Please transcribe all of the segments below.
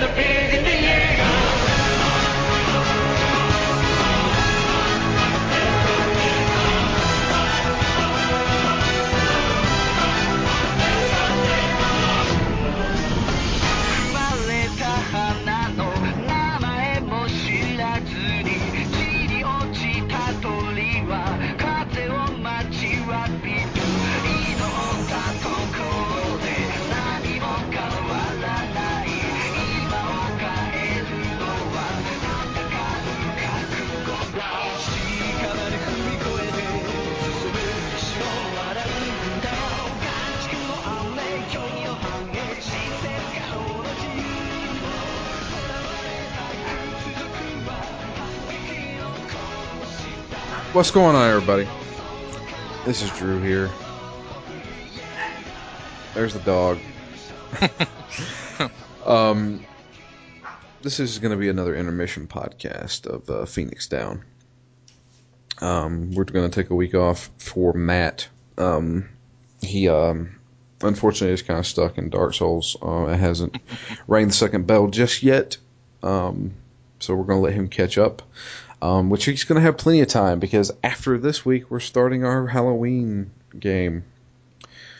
the pig What's going on, everybody? This is Drew here. There's the dog. um, this is going to be another intermission podcast of uh, Phoenix Down. Um, we're going to take a week off for Matt. Um, he um, unfortunately is kind of stuck in Dark Souls. Uh, it hasn't rang the second bell just yet. Um, so we're going to let him catch up um, which he's going to have plenty of time because after this week we're starting our Halloween game.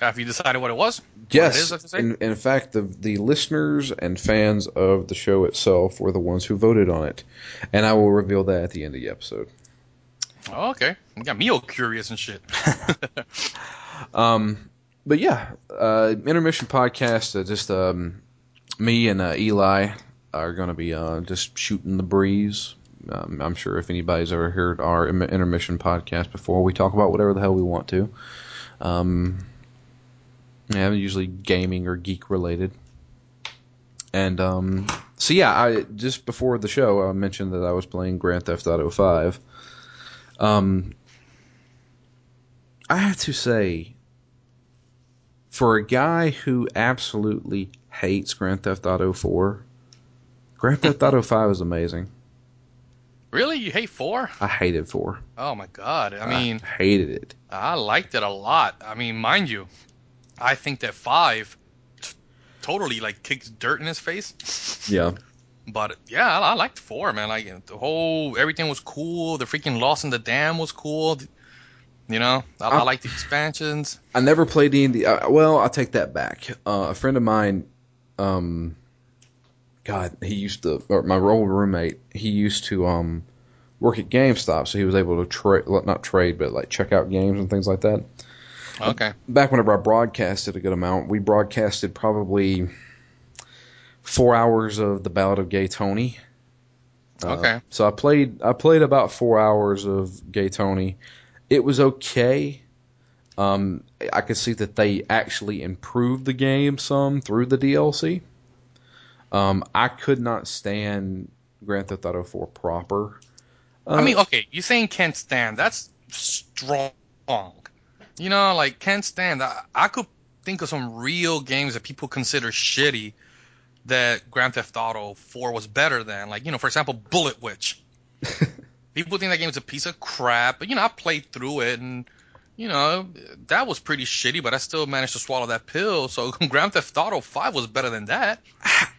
Have you decided what it was? Yes, it is, I have to say? in, in fact, the the listeners and fans of the show itself were the ones who voted on it, and I will reveal that at the end of the episode. Oh, okay. You got me all curious and shit. Um, but yeah, uh, intermission podcast. Uh, just um, me and uh, Eli are going to be uh, just shooting the breeze. Um, I'm sure if anybody's ever heard our intermission podcast before, we talk about whatever the hell we want to. Um, yeah, usually gaming or geek related. And um, so yeah, I just before the show I mentioned that I was playing Grand Theft Auto Five. Um, I have to say, for a guy who absolutely hates Grand Theft Auto 4, Grand Theft Auto 5 is amazing. Really? You hate four? I hated 4. Oh my god. I mean, hated it. I liked it a lot. I mean, mind you, I think that five t- totally like kicks dirt in his face. Yeah. But yeah, I, I liked four, man. Like the whole everything was cool. The freaking Lost and the Damned was cool. You know, I, I Uh, like the expansions. I never played D&D. Uh, well, I'll take that back. Uh, a friend of mine, um, God, he used to, or my old roommate, he used to um, work at GameStop, so he was able to trade, not trade, but like check out games and things like that. Okay. back whenever I broadcasted a good amount, we broadcasted probably four hours of the Ballad of Gay Tony. Uh, Okay. So I played I played about four hours of Gay Tony. It was okay. Um, I could see that they actually improved the game some through the DLC. Um, I could not stand Grand Theft Auto 4 proper. I Uh, mean, okay, you saying can't stand? That's strong. You know, like can't stand. I, I could think of some real games that people consider shitty that Grand Theft Auto 4 was better than. Like, you know, for example, Bullet Witch. people think that game is a piece of crap, but you know, I played through it and. You know, that was pretty shitty, but I still managed to swallow that pill. So Grand Theft Auto 5 was better than that.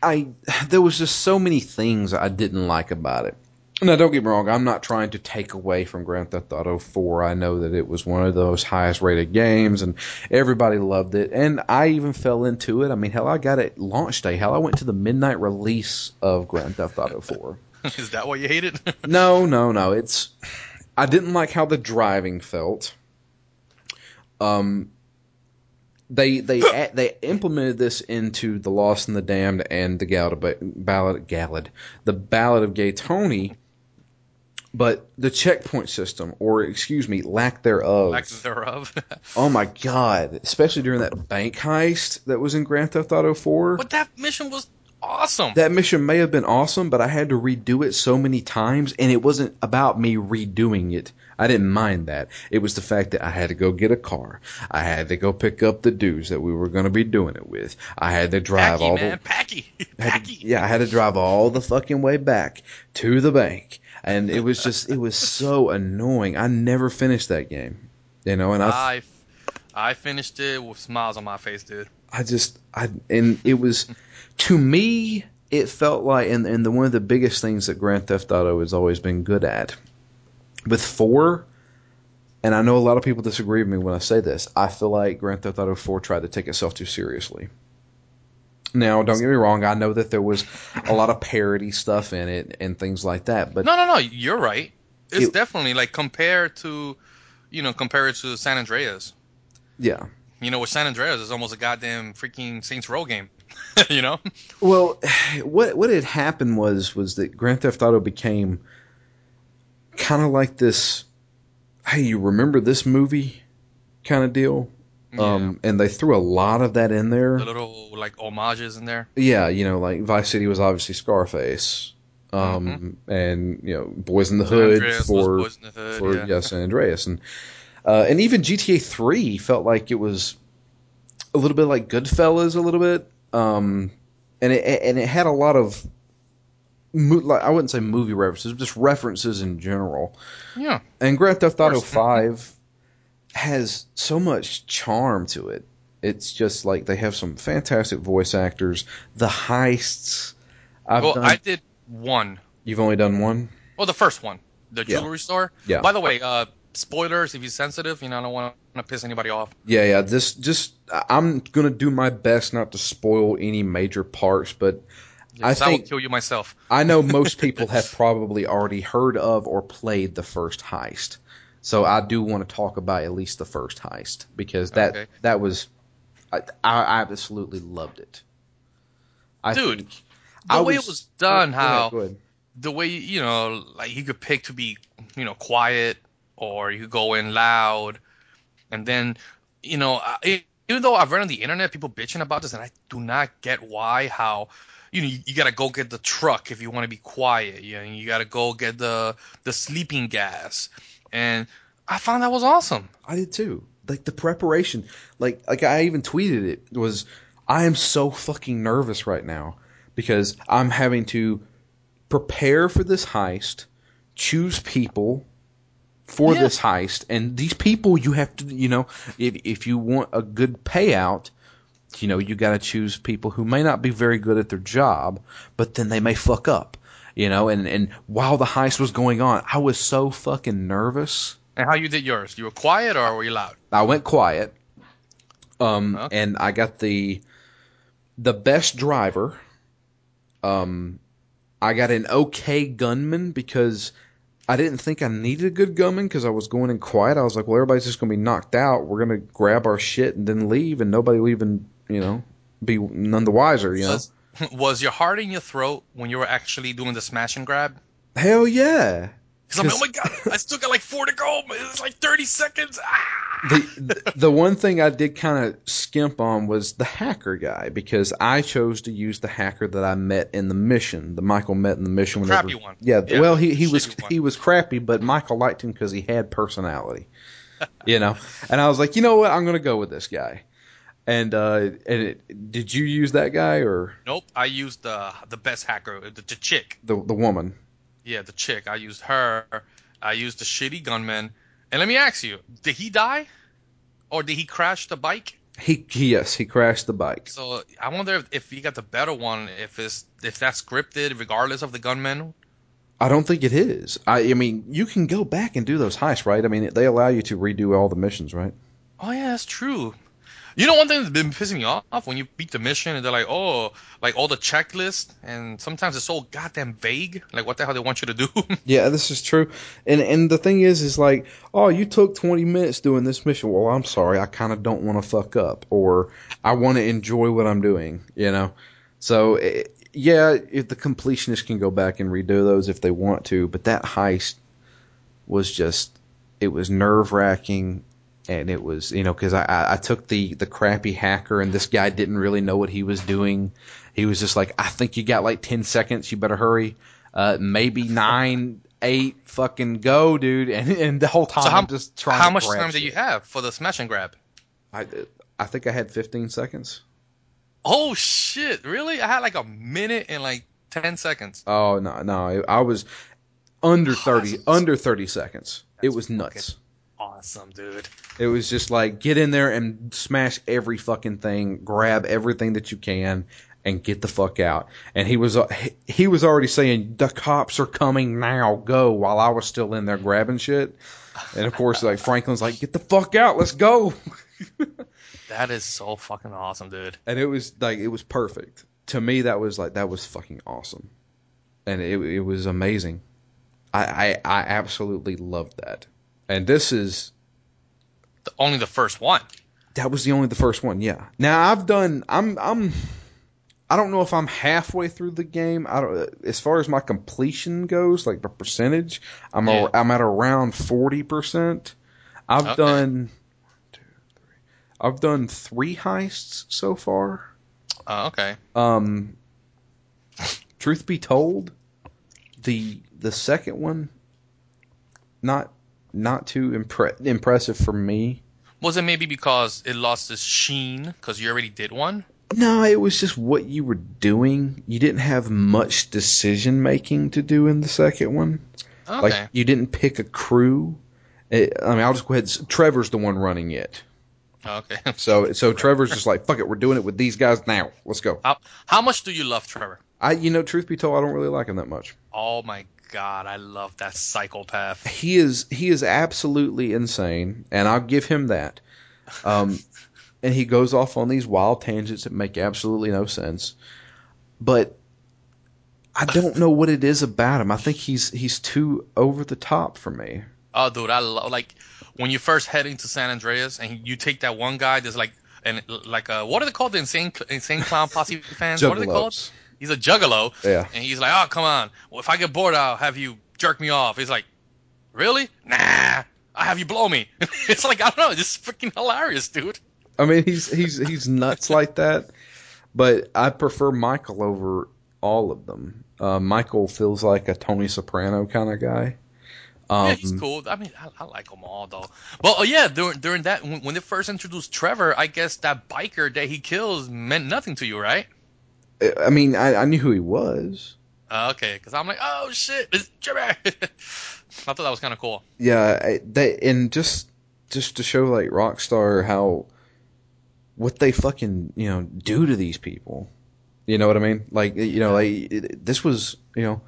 I there was just so many things I didn't like about it. Now, don't get me wrong. I'm not trying to take away from Grand Theft Auto 4. I know that it was one of those highest rated games, and everybody loved it. And I even fell into it. I mean, hell, I got it launch day. Hell, I went to the midnight release of Grand Theft Auto 4. Is that why you hate it? no, no, no. It's I didn't like how the driving felt. Um, they they they implemented this into the Lost and the Damned and the Ballad ballad Gallad, the Ballad of Gay Tony. But the checkpoint system, or excuse me, lack thereof. Lack thereof. oh my god! Especially during that bank heist that was in Grand Theft Auto 4. but that mission was awesome. That mission may have been awesome, but I had to redo it so many times, and it wasn't about me redoing it. I didn't mind that. It was the fact that I had to go get a car. I had to go pick up the dudes that we were going to be doing it with. I had to drive Packy, all man, the Packy, Packy. to, yeah, I had to drive all the fucking way back to the bank, and it was just it was so annoying. I never finished that game, you know, and I I, I finished it with smiles on my face, dude. I just I and it was to me it felt like, and, and the, one of the biggest things that Grand Theft Auto has always been good at, with four, and I know a lot of people disagree with me when I say this, I feel like Grand Theft Auto 4 tried to take itself too seriously. Now, don't get me wrong, I know that there was a lot of parody stuff in it and things like that, but No, no, no. You're right. It's It- definitely like compared to, you know, compared to San Andreas. yeah. You know, with San Andreas, it's almost a goddamn freaking Saints Row game. you know? Well, what what had happened was was that Grand Theft Auto became kind of like this. Hey, you remember this movie kind of deal? Um, and they threw a lot of that in there. the little like homages in there. Yeah, you know, like Vice City was obviously Scarface, um, and you know, Boys in the Hood Andreas for Boys in the Hood, for yeah. yeah. San Andreas, and uh, and even GTA Three felt like it was a little bit like Goodfellas, a little bit, um, and it and it had a lot of. I wouldn't say movie references, just references in general. Yeah. And Grand Theft Auto. Five has so much charm to it. It's just like they have some fantastic voice actors. The heists. I've well, done. I did one. you've only done one. Well, the first one, the Yeah. jewelry store. Yeah. By the way, uh, spoilers if you're sensitive. You know, I don't want to piss anybody off. Yeah, yeah. This just I- I'm gonna do my best not to spoil any major parts, but I Yes, I will think kill you myself. I know most people have probably already heard of or played the first heist. So I do want to talk about at least the first heist because that Okay. that was I, I absolutely loved it. I Dude, think The I way was- it was done, oh, ahead, how the way you know, like you could pick to be, you know, quiet or you could go in loud, and then, you know, even though I've read on the internet people bitching about this, and I do not get why how. You know, you, you gotta go get the truck if you want to be quiet. You know, you gotta go get the the sleeping gas, and I found that was awesome. I did too. Like the preparation, like like I even tweeted it was I am so fucking nervous right now because I'm having to prepare for this heist, choose people for Yeah. this heist, and these people you have to, you know, if if you want a good payout, you know, you got to choose people who may not be very good at their job, but then they may fuck up, you know, and and while the heist was going on, I was so fucking nervous. And how you did yours? You were quiet or were you loud? I went quiet. Um, Okay. and I got the the best driver. Um, I got an okay gunman because I didn't think I needed a good gunman because I was going in quiet. I was like, well, everybody's just gonna be knocked out. We're gonna grab our shit and then leave, and nobody will even, you know, be none the wiser. You know, Was, was your heart in your throat when you were actually doing the smash and grab? hell yeah. Because I'm like, oh my god, I still got like four to go. It's like 30 seconds. Ah! the the one thing I did kind of skimp on was the hacker guy because I chose to use the hacker that I met in the mission. The Michael met in the mission. whenever- Crappy one. Yeah, Yeah, well, he he was one. he was crappy, but Michael liked him because he had personality. you know, and I was like, you know what, I'm gonna go with this guy. And uh, and it, did you use that guy or Nope, I used the the best hacker, the, the chick. the the woman? Yeah, the chick. I used her. I used the shitty gunman. And let me ask you, did he die? Or did he crash the bike? He, he yes, he crashed the bike. So I wonder if, if you got the better one, if it's if that's scripted, regardless of the gunman. I don't think it is. I I mean, you can go back and do those heists, right? I mean, they allow you to redo all the missions, right? Oh yeah, that's true. You know, one thing that's been pissing me off when you beat the mission and they're like, oh, like all the checklist, and sometimes it's so goddamn vague. Like, what the hell they want you to do? Yeah, this is true. And and the thing is, is like, oh, you took 20 minutes doing this mission. Well, I'm sorry, I kind of don't want to fuck up, or I want to enjoy what I'm doing. You know, so eh, yeah, if the completionists can go back and redo those if they want to, but that heist was just, it was nerve wracking. And it was, you know, because I, I took the the crappy hacker, and this guy didn't really know what he was doing. He was just like, I think you got like ten seconds. You better hurry. Uh, maybe nine, eight, fucking go, dude. And and the whole time So how- I'm just trying. How much time do you have for the smash and grab? I I think I had 15 seconds. Oh shit! Really? I had like a minute and like ten seconds. Oh no, no, I was under 30, under 30 seconds. It was nuts. Awesome, dude. It was just like get in there and smash every fucking thing, grab everything that you can, and get the fuck out. And he was uh, he, was already saying the cops are coming now, go. While I was still in there grabbing shit. And of course, like Franklin's like, get the fuck out, let's go. That is so fucking awesome, dude. and it was like it was perfect to me. That was like that was fucking awesome, and it it was amazing. I I, I absolutely loved that. And this is The, only the first one. that was the only the first one. Yeah. Now I've done. I'm I'm. I don't know if I'm halfway through the game. I don't. As far as my completion goes, like the percentage, I'm Yeah. a, I'm at around forty percent. I've Okay. done. Two, three. I've done three heists so far. Oh, okay. Um, truth be told, the the second one, not not too impre- impressive for me. Was it maybe because it lost its sheen because you already did one? No, it was just what you were doing. You didn't have much decision making to do in the second one. Okay. Like you didn't pick a crew. It, I mean, I'll just go ahead. Trevor's the one running it. okay. So so Trevor's just like, fuck it, we're doing it with these guys now. Let's go. How, how much do you love Trevor? I, you know, truth be told, I don't really like him that much. Oh my god, I love that psychopath. he is he is absolutely insane, and I'll give him that. Um, and he goes off on these wild tangents that make absolutely no sense. But I don't know what it is about him. I think he's he's too over the top for me. Oh, dude, I love like when you're first heading to San Andreas and you take that one guy. There's like and like uh, what are they called? The insane insane clown posse fans. What are they called? He's a juggalo. Yeah. And he's like, oh come on. Well, if I get bored, I'll have you jerk me off. He's like, really? Nah. I have you blow me. it's like I don't know. It's freaking hilarious, dude. I mean, he's he's he's nuts like that. But I prefer Michael over all of them. Uh, Michael feels like a Tony Soprano kind of guy. Um, yeah, he's cool. I mean, I, I like them all though. Well, oh yeah, during during that when, when they first introduced Trevor, I guess that biker that he kills meant nothing to you, right? I mean, I, I knew who he was. Uh, okay, because I'm like, oh shit, it's Trevor. I thought that was kind of cool. Yeah, I- they and just just to show like Rockstar how what they fucking you know do to these people. You know what I mean? Like you know, like it, this was you know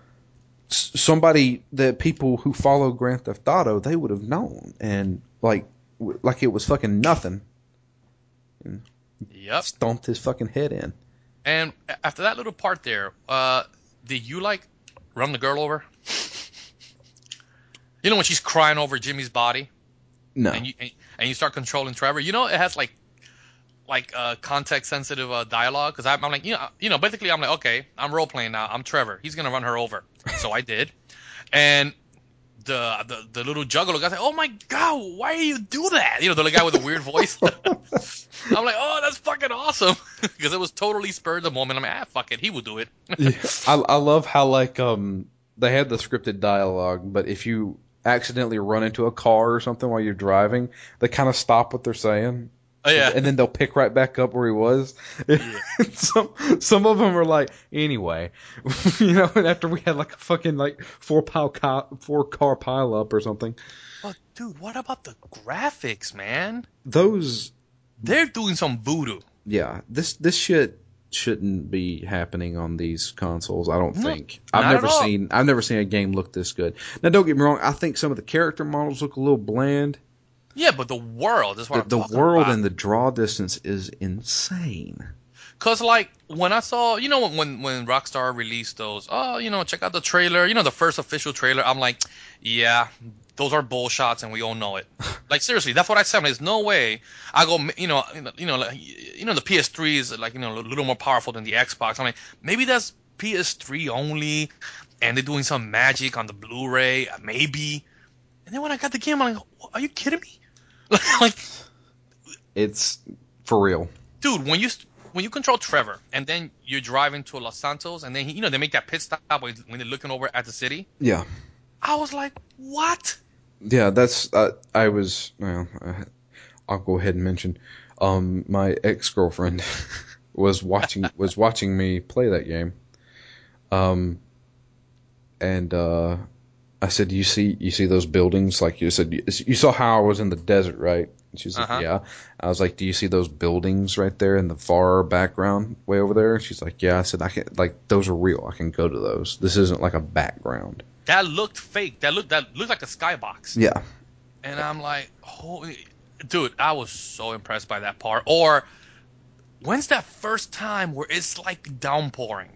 somebody that people who follow Grand Theft Auto they would have known and like w- like it was fucking nothing. Yep. Stomped his fucking head in. And after that little part there, uh, did you like run the girl over? You know when she's crying over Jimmy's body, No. and you and, and you start controlling Trevor. You know it has like like uh, context sensitive uh, dialogue because I'm, I'm like you know you know basically I'm like okay I'm role playing now I'm Trevor he's gonna run her over so I did and the the, the little juggalo guy said oh my god why do you do that? You know the little guy with the weird voice. I'm like oh that's fucking awesome. Because it was totally spurred the moment. I'm like ah fuck it. He will do it. Yeah, I, I love how like um they had the scripted dialogue, but if you accidentally run into a car or something while you're driving, they kind of stop what they're saying, oh yeah and then they'll pick right back up where he was. some some of them are like, anyway, you know. And after we had like a fucking like four pile car, four car pile up or something, but dude what about the graphics man those they're doing some voodoo yeah, this this shit shouldn't be happening on these consoles. I don't No, think. I've never seen I've never seen a game look this good. Now, don't get me wrong. I think some of the character models look a little bland. Yeah but the world is what The, the world about. and the draw distance is insane. Cause like when I saw, you know, when when Rockstar released those, oh, you know, check out the trailer, you know, the first official trailer. I'm like, yeah, those are bull shots, and we all know it. like seriously, that's what I said. I'm like, There's no way I go, you know, you know, like, you know, the PS3 is like, you know, a little more powerful than the Xbox. I'm like, maybe that's PS3 only, and they're doing some magic on the Blu-ray, maybe. And then when I got the game, I'm like, are you kidding me? like, It's for real. dude, when you when you control Trevor and then you're driving to Los Santos and then he, you know they make that pit stop when, when they're looking over at the city, Yeah, I was like, what? yeah. That's uh, I was. Well, uh, I'll go ahead and mention. Um, my ex girlfriend was watching was watching me play that game. Um, and uh, I said, "You see, you see those buildings? Like you said, you, you saw how I was in the desert, right?" And she's like, Uh-huh. "Yeah." I was like, "Do you see those buildings right there in the far background, way over there?" She's like, "Yeah." I said, "I can like those are real. I can go to those. This isn't like a background." That looked fake. That looked that looked like a skybox. Yeah, And I'm like, holy, dude, I was so impressed by that part. Or when's that first time where it's like downpouring?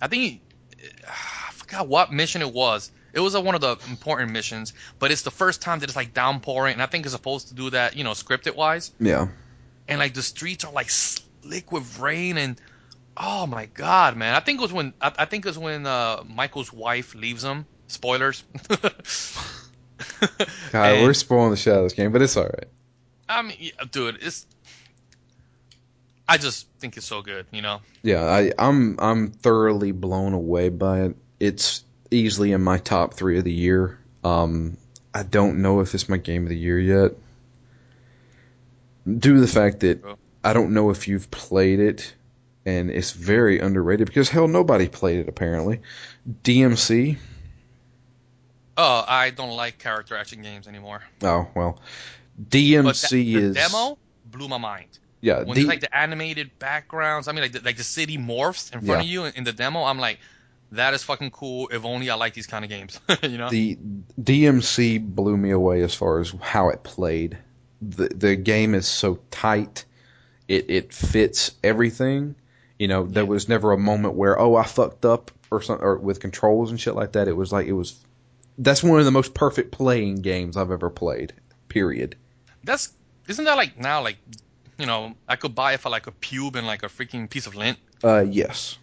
I think I forgot what mission it was. It was a, one of the important missions, but it's the first time that it's like downpouring, and I think it's supposed to do that, you know, scripted wise. yeah. And like the streets are like slick with rain, and oh my god, man! I think it was when I, I think it was when uh, Michael's wife leaves him. Spoilers. God, And- we're spoiling the shit out of this game, but it's all right. I mean, yeah, dude, it's. I just think it's so good, you know. Yeah, I, I'm I'm thoroughly blown away by it. It's easily in my top three of the year. Um, I don't know if it's my game of the year yet, due to the fact that. I don't know if you've played it, and it's very underrated because hell, nobody played it apparently. DMC. Oh, I don't like character action games anymore. Oh well, DMC the, the is demo blew my mind. yeah. When D- like the animated backgrounds, I mean, like the, like the city morphs in front of you in, in the demo. I'm like, that is fucking cool. If only I like these kind of games, you know. the DMC blew me away as far as how it played. The the game is so tight. It it fits everything. You know, there was never a moment where oh I fucked up or something or with controls and shit like that. It was like it was that's one of the most perfect playing games I've ever played. Period. That's isn't that like now like, you know, I could buy it for like a pube and like a freaking piece of lint. Uh yes.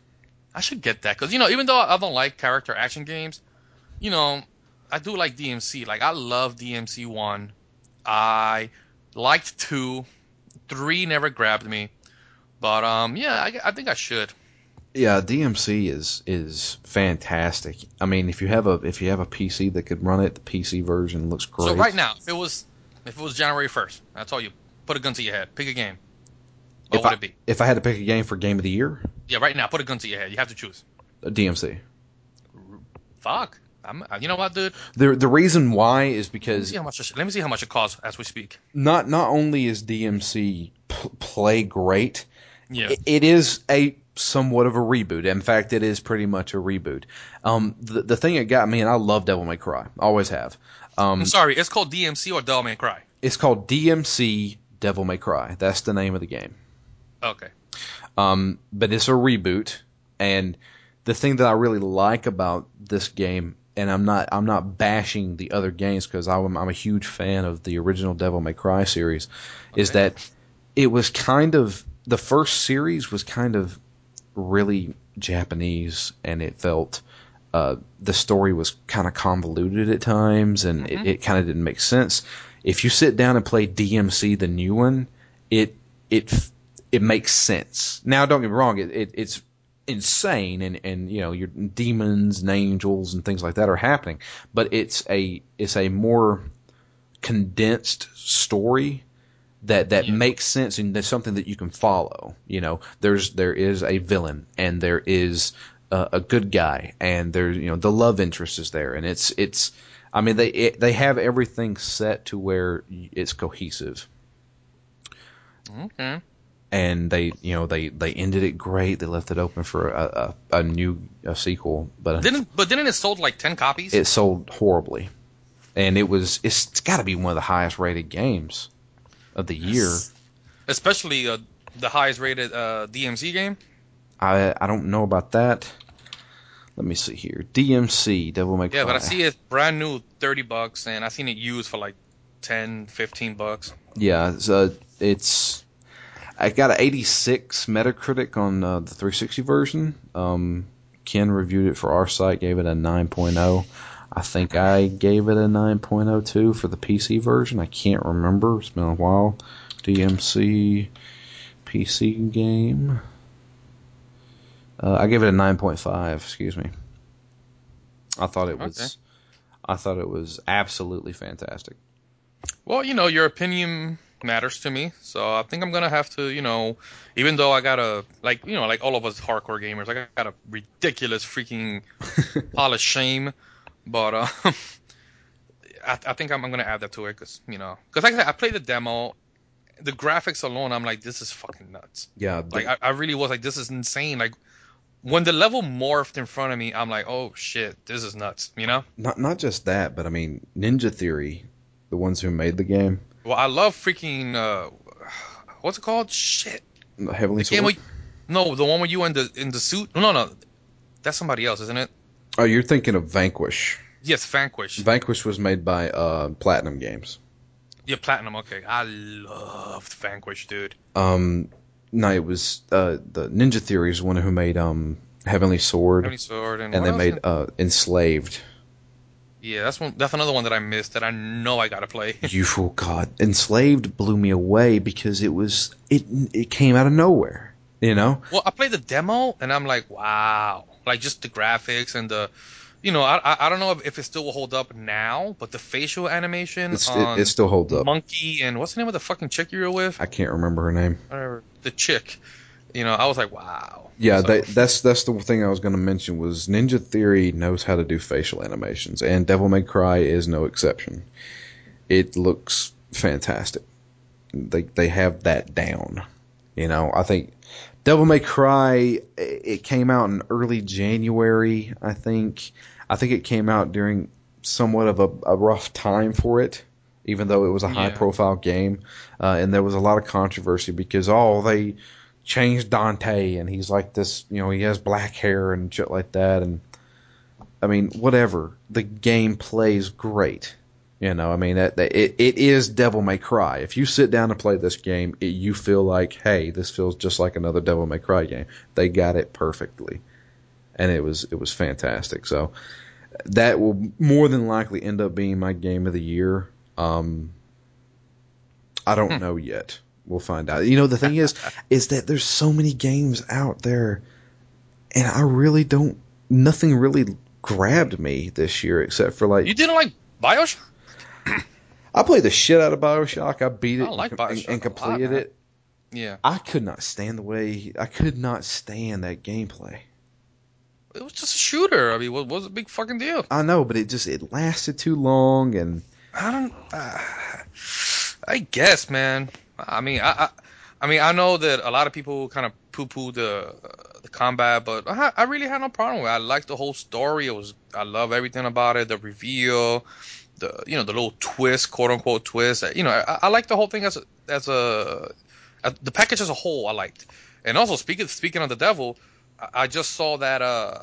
I should get that because you know even though I don't like character action games, you know I do like DMC. Like I love DMC one. I liked two, three never grabbed me, but um yeah I, I think I should. Yeah, DMC is is fantastic. I mean, if you have a if you have a PC that could run it, the PC version looks great. So right now, if it was if it was January first, I told you, put a gun to your head, pick a game. What if would I, it be? if I had to pick a game for game of the year, Yeah, right now, put a gun to your head. You have to choose. DMC. Fuck. I'm, you know what, dude? The the reason why is Let me because see how much. it- Let me see how much it costs as we speak. not not only is DMC p- play great, Yeah. it, it is a somewhat of a reboot. In fact, it is pretty much a reboot. Um, the the thing that got me, and I love Devil May Cry, always have. Um, I'm sorry. It's called DMC or Devil May Cry. it's called DMC Devil May Cry. That's the name of the game. Okay. Um, but it's a reboot, and the thing that I really like about this game, and I'm not I'm not bashing the other games because I'm I'm a huge fan of the original Devil May Cry series, is that it was kind of the first series was kind of really Japanese, and it felt. Uh, the story was kind of convoluted at times, and Mhm. it, it kind of didn't make sense. If you sit down and play DMC, the new one, it it it makes sense. Now, don't get me wrong; it, it it's insane, and and you know your demons and angels and things like that are happening, but it's a it's a more condensed story that that Yeah. makes sense and there's something that you can follow. You know, there's there is a villain and there is a, a good guy and there's you know the love interest is there and it's it's I mean they it, they have everything set to where it's cohesive Okay. And they you know they they ended it great. They left it open for a a, a new a sequel, but Didn't but didn't it sold like ten copies? it sold horribly, and it was it's, it's got to be one of the highest rated games of the year. Especially uh, the highest rated uh, DMC game. I I don't know about that. Let me see here. DMC Devil May Cry. Yeah, but I see it brand new, thirty bucks, and I seen it used for like 10, 15 bucks. Yeah, it's, uh, it's I got an 86 Metacritic on uh, the 360 version. Um, Ken reviewed it for our site, gave it a 9.0. I think I gave it a 9.02 for the PC version. I can't remember. It's been a while. DMC PC game. Uh, I gave it a 9.5. Excuse me. I thought it was. Okay. I thought it was absolutely fantastic. Well, you know, your opinion matters to me, so I think I'm gonna have to, you know, even though I got a like, you know, like all of us hardcore gamers, like I got a ridiculous freaking pile of shame. But uh, I, I think I'm, I'm gonna add that to it because you know, because like I said, I played the demo. The graphics alone, I'm like, this is fucking nuts. Yeah, the- Like I, I really was like, this is insane. Like when the level morphed in front of me, I'm like, oh shit, this is nuts. You know? not not just that, but I mean Ninja Theory, the ones who made the game, Well, I love freaking uh, what's it called? Shit. the Heavenly The Sword. where- no, the one where you in the in the suit. No, no, that's somebody else, isn't it? Oh, you're thinking of Vanquish. Yes, Vanquish. Vanquish was made by uh, Platinum Games. Yeah, Platinum. Okay, I loved Vanquish, dude. Um, no, it was uh, the Ninja Theory is one who made um Heavenly Sword, Heavenly Sword and, and they made uh Enslaved. Yeah, that's one. That's another one that I missed that I know I gotta play. You fool, God, Enslaved blew me away because it was it it came out of nowhere. You know, well, I played the demo and I'm like, wow, like just the graphics and the, you know, I I, I don't know if, if it still will hold up now, but the facial animation it's, on it, it still holds up. Monkey and what's the name of the fucking chick you were with? I can't remember her name. Whatever, the chick. You know, I was like, wow. Yeah, So- they, that's that's the thing I was going to mention was Ninja Theory knows how to do facial animations, and Devil May Cry is no exception. It looks fantastic. They they have that down. You know, I think Devil May Cry it came out in early January. I think I think it came out during somewhat of a, a rough time for it, even though it was a high Yeah. profile game, uh, and there was a lot of controversy because oh they changed Dante and he's like this, you know, he has black hair and shit like that and I mean, whatever. The game plays great. You know, I mean, that, that it, it is Devil May Cry. If you sit down and play this game, it, you feel like, hey, this feels just like another Devil May Cry game. They got it perfectly, and it was it was fantastic. So that will more than likely end up being my game of the year. Um, I don't know yet. We'll find out. You know, the thing is, is that there's so many games out there, and I really don't. Nothing really grabbed me this year except for like You didn't like Bioshock? I played the shit out of Bioshock. I beat it I like and, and a lot, completed it. Yeah. I could not stand the way I could not stand that gameplay. It was just a shooter. I mean, what was a big fucking deal? I know, but it just it lasted too long, and I don't. Uh, I guess, man. I mean, I, I, I mean, I know that a lot of people kind of poo-poo the the combat, but I, I really had no problem with it. I liked the whole story. It was, I love everything about it. The reveal, the you know, the little twist, quote unquote twist. You know, I, I like the whole thing as a, as a, as the package as a whole. I liked, and also speaking speaking of the devil, I, I just saw that uh.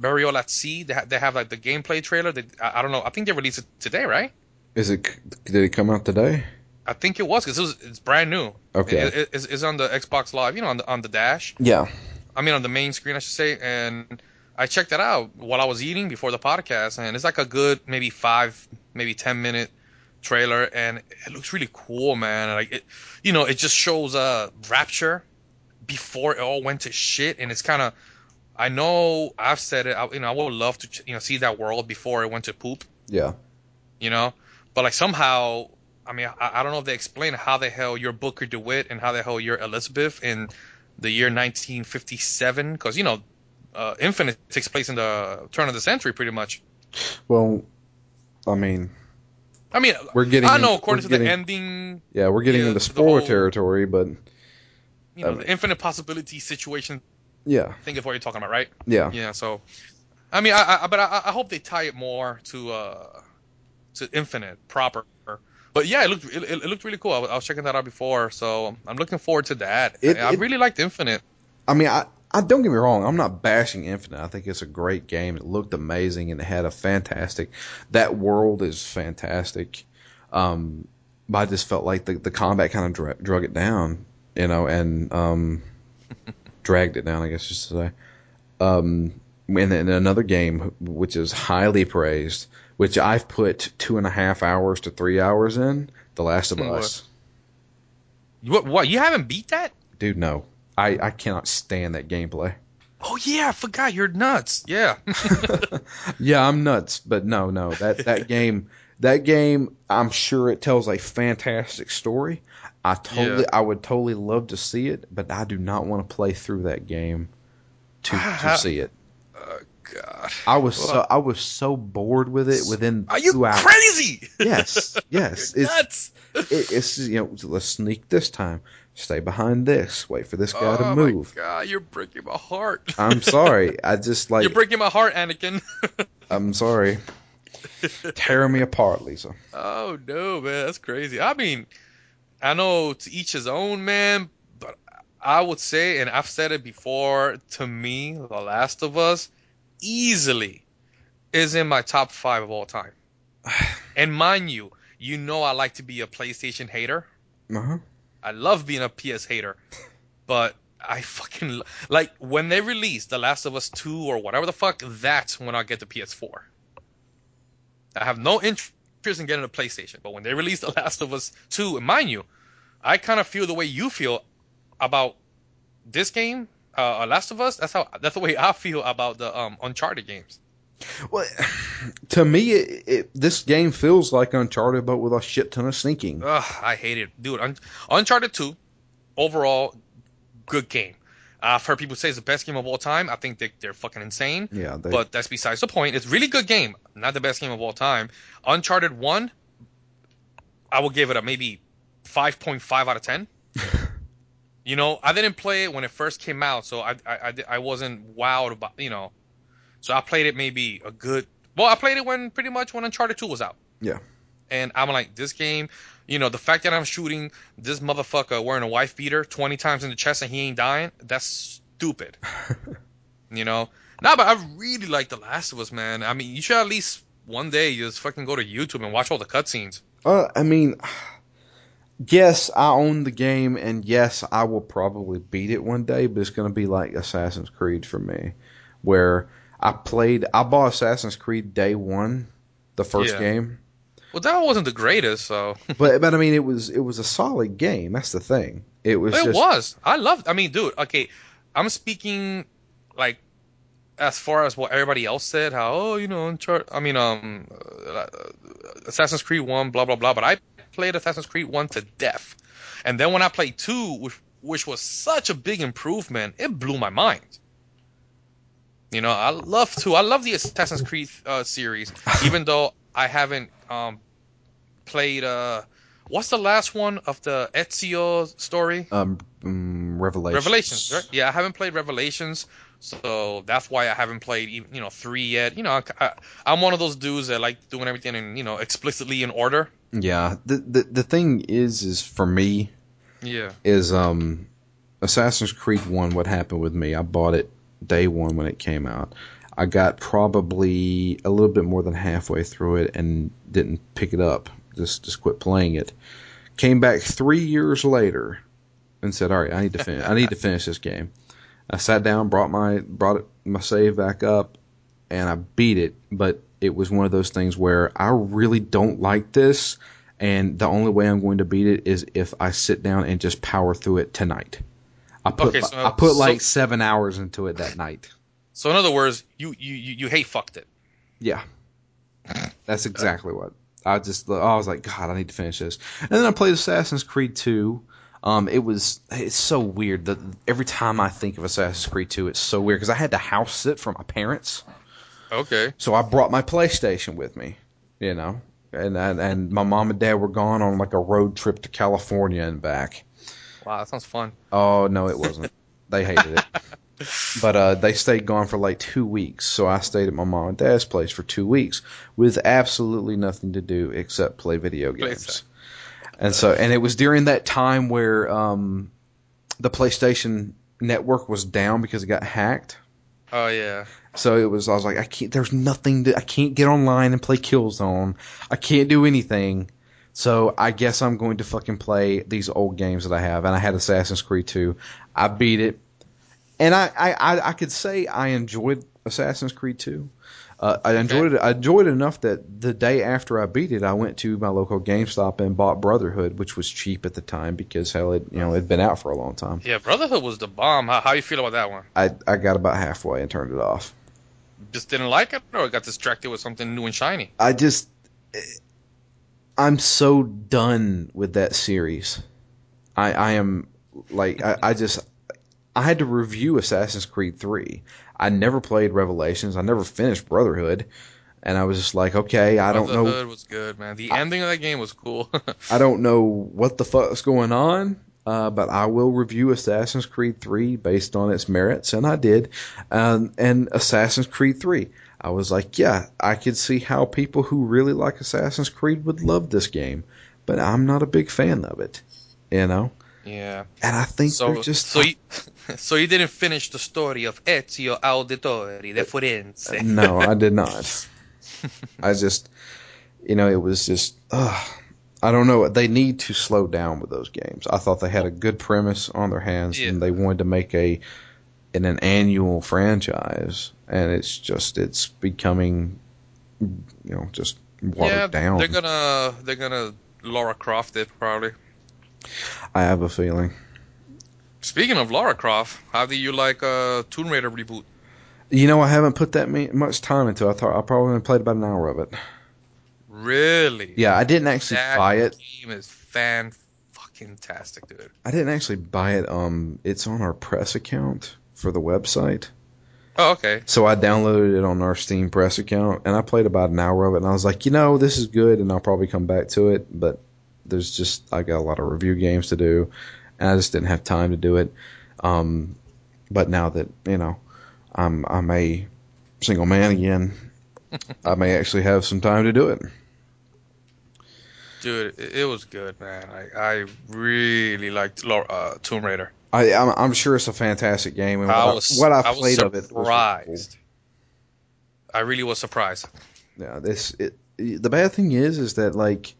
Burial at Sea. They, ha- they have like the gameplay trailer. I, I don't know. I think they released it today, right? is it did it come out today? I think it was because it was, it's brand new. Okay. It, it- it's, it's on the Xbox Live, you know, on the on the dash. Yeah. I mean, on the main screen, I should say. And I checked it out while I was eating before the podcast, and it's like a good maybe five, maybe ten minute trailer, and it looks really cool, man. Like it, you know, it just shows uh Rapture before it all went to shit, and it's kind of. I know I've said it. I, you know, I would love to, you know, see that world before it went to poop Yeah. you know. But like somehow, I mean, I, I don't know if they explain how the hell you're Booker DeWitt and how the hell you're Elizabeth in the year 1957, because you know, uh, Infinite takes place in the turn of the century, pretty much. Well, I mean, I mean, we're getting. I know according to we're the ending, Yeah, we're getting yeah, into spoiler territory, but you know, I mean- the infinite possibility situation. yeah, I think of what you're talking about, right? yeah, Yeah. So, I mean, I, I but I, I hope they tie it more to uh to Infinite proper. But yeah, it looked it, it looked really cool. I was, I was checking that out before, so I'm looking forward to that. It- I, I really liked Infinite. I mean, I, I don't get me wrong. I'm not bashing Infinite. I think it's a great game. It looked amazing and it had a fantastic. That world is fantastic. Um, but I just felt like the the combat kind of dra- drug it down, you know, and um, dragged it down. I guess just to say. Um, and then another game which is highly praised, which I've put two and a half hours to three hours in, The Last of? Us. What? What? You haven't beat that? Dude, no, I I cannot stand that gameplay. Oh yeah, I forgot. You're nuts. Yeah. yeah, I'm nuts, but no, no. That that game, that game, I'm sure it tells a fantastic story. I totally, I would totally love to see it, but I do not want to play through that game to to see it. God. I was so I was so bored with it within Are you hours. crazy? Yes, yes. It's nuts. it, it's you know let's sneak this time, stay behind this, wait for this guy to oh move. my god, you're breaking my heart. I'm sorry. I just like you're breaking my heart, Anakin. I'm sorry. Tear me apart, Lisa. oh no, man, that's crazy. I mean, I know to each his own, man, but I would say, and I've said it before, to me, The Last of Us easily is in my top five of all time. and mind you, you know I like to be a PlayStation hater. Uh-huh. I love being a PS hater, but I fucking like when they release The Last of Us 2 or whatever the fuck. That's when I get the PS4. I have no interest in getting a PlayStation, but when they release The Last of Us 2, and mind you, I kind of feel the way you feel about this game, uh, Last of Us. That's how that's the way I feel about the um, Uncharted games. Well, to me, it, it, this game feels like Uncharted, but with a shit ton of sneaking. Ugh, I hate it, dude. Un- Uncharted 2, overall, good game. I've heard people say it's the best game of all time. I think they, they're fucking insane. Yeah, they, But that's besides the point. It's a really good game. Not the best game of all time. Uncharted 1, I will give it a maybe 5.5 out of 10. You know, I didn't play it when it first came out, so I, I, I, I wasn't wowed about, you know. So I played it maybe a good. Well, I played it when pretty much when Uncharted 2 was out. Yeah. And I'm like, this game, you know, the fact that I'm shooting this motherfucker wearing a wife beater 20 times in the chest and he ain't dying, that's stupid. you know? Nah, but I really like The Last of Us, man. I mean, you should at least one day just fucking go to YouTube and watch all the cutscenes. Uh, I mean, yes, I own the game, and yes, I will probably beat it one day, but it's going to be like Assassin's Creed for me, where I played, I bought Assassin's Creed day one, the first Yeah. game, Well, that wasn't the greatest, so. but but I mean, it was it was a solid game. That's the thing. It was. it just, was. I loved. I mean, dude. Okay, I'm speaking like as far as what everybody else said. How oh, you know, Uncharted. I mean, um, uh, Assassin's Creed One, blah blah blah. But I played Assassin's Creed One to death, and then when I played Two, which which was such a big improvement, it blew my mind. You know, I love Two. I love the Assassin's Creed uh, series, even though I haven't um played uh. What's the last one of the Ezio story? Um, um, Revelations. Revelations, right? Yeah, I haven't played Revelations, so that's why I haven't played you know three yet. You know, I, I'm one of those dudes that like doing everything in you know explicitly in order. Yeah. The, the the thing is, is for me, Yeah. is um Assassin's Creed 1 what happened with me. I bought it day 1 when it came out. I got probably a little bit more than halfway through it and didn't pick it up. Just just quit playing it. Came back 3 years later and said, "All right, I need to fin- I need to finish this game." I sat down, brought my brought my save back up and I beat it, but it was one of those things where I really don't like this and the only way I'm going to beat it is if I sit down and just power through it tonight. I put Okay, so- I put so- like seven hours into it that night. So in other words, you you you, you hate fucked it. Yeah, that's exactly what I just. I was like, God, I need to finish this. And then I played Assassin's Creed 2. Um, it was it's so weird that every time I think of Assassin's Creed 2, it's so weird because I had to house sit for my parents. Okay. So I brought my PlayStation with me, you know, and and, and my mom and dad were gone on like a road trip to California and back. Wow, that sounds fun. Oh no, it wasn't. they hated it. But uh, they stayed gone for like two weeks, so I stayed at my mom and dad's place for two weeks with absolutely nothing to do except play video games. And so, and it was during that time where um, the PlayStation network was down because it got hacked. Oh yeah. So it was. I was like, I can't. There's nothing. To, I can't get online and play Killzone. I can't do anything. So I guess I'm going to fucking play these old games that I have. And I had Assassin's Creed 2. I beat it, and I I, I, I could say I enjoyed Assassin's Creed 2. Uh, I enjoyed it. I enjoyed it enough that the day after I beat it, I went to my local GameStop and bought Brotherhood, which was cheap at the time because hell, it you know it'd been out for a long time. Yeah, Brotherhood was the bomb. How how you feel about that one? I I got about halfway and turned it off. Just didn't like it, or I got distracted with something new and shiny? I just I'm so done with that series. I I am like I, I just I had to review Assassin's Creed 3. I never played Revelations. I never finished Brotherhood. And I was just like, okay, I don't know. Brotherhood was good, man. The ending of that game was cool. I don't know what the fuck's going on, uh, but I will review Assassin's Creed 3 based on its merits, and I did. Um, and Assassin's Creed 3, I was like, yeah, I could see how people who really like Assassin's Creed would love this game, but I'm not a big fan of it, you know. Yeah. And I think So they're just so you, so you didn't finish the story of Ezio Auditore de Firenze. no, I did not. I just, you know, it was just, uh, I don't know. They need to slow down with those games. I thought they had a good premise on their hands, Yeah. and they wanted to make a in an annual franchise, and it's just it's becoming, you know, just watered yeah, down. they're gonna they're gonna Laura Croft it probably. I have a feeling. Speaking of Lara Croft, how do you like uh, Tomb Raider reboot? You know, I haven't put that much time into. it. I thought I probably only played about an hour of it. Really? Yeah, I didn't actually that buy it. game is fan fucking tastic, dude. I didn't actually buy it. Um, it's on our press account for the website. Oh, okay. So I downloaded it on our Steam Press account, and I played about an hour of it, and I was like, you know, this is good, and I'll probably come back to it, but there's just I got a lot of review games to do, and I just didn't have time to do it. Um, but now that you know, I'm I'm a single man again, I may actually have some time to do it. Dude, it, was good, man. I, I really liked uh, Tomb Raider. I I'm, I'm sure it's a fantastic game, and what I I, what I I was played of it was really cool. surprised. I really was surprised. Yeah, this it, the bad thing is is that like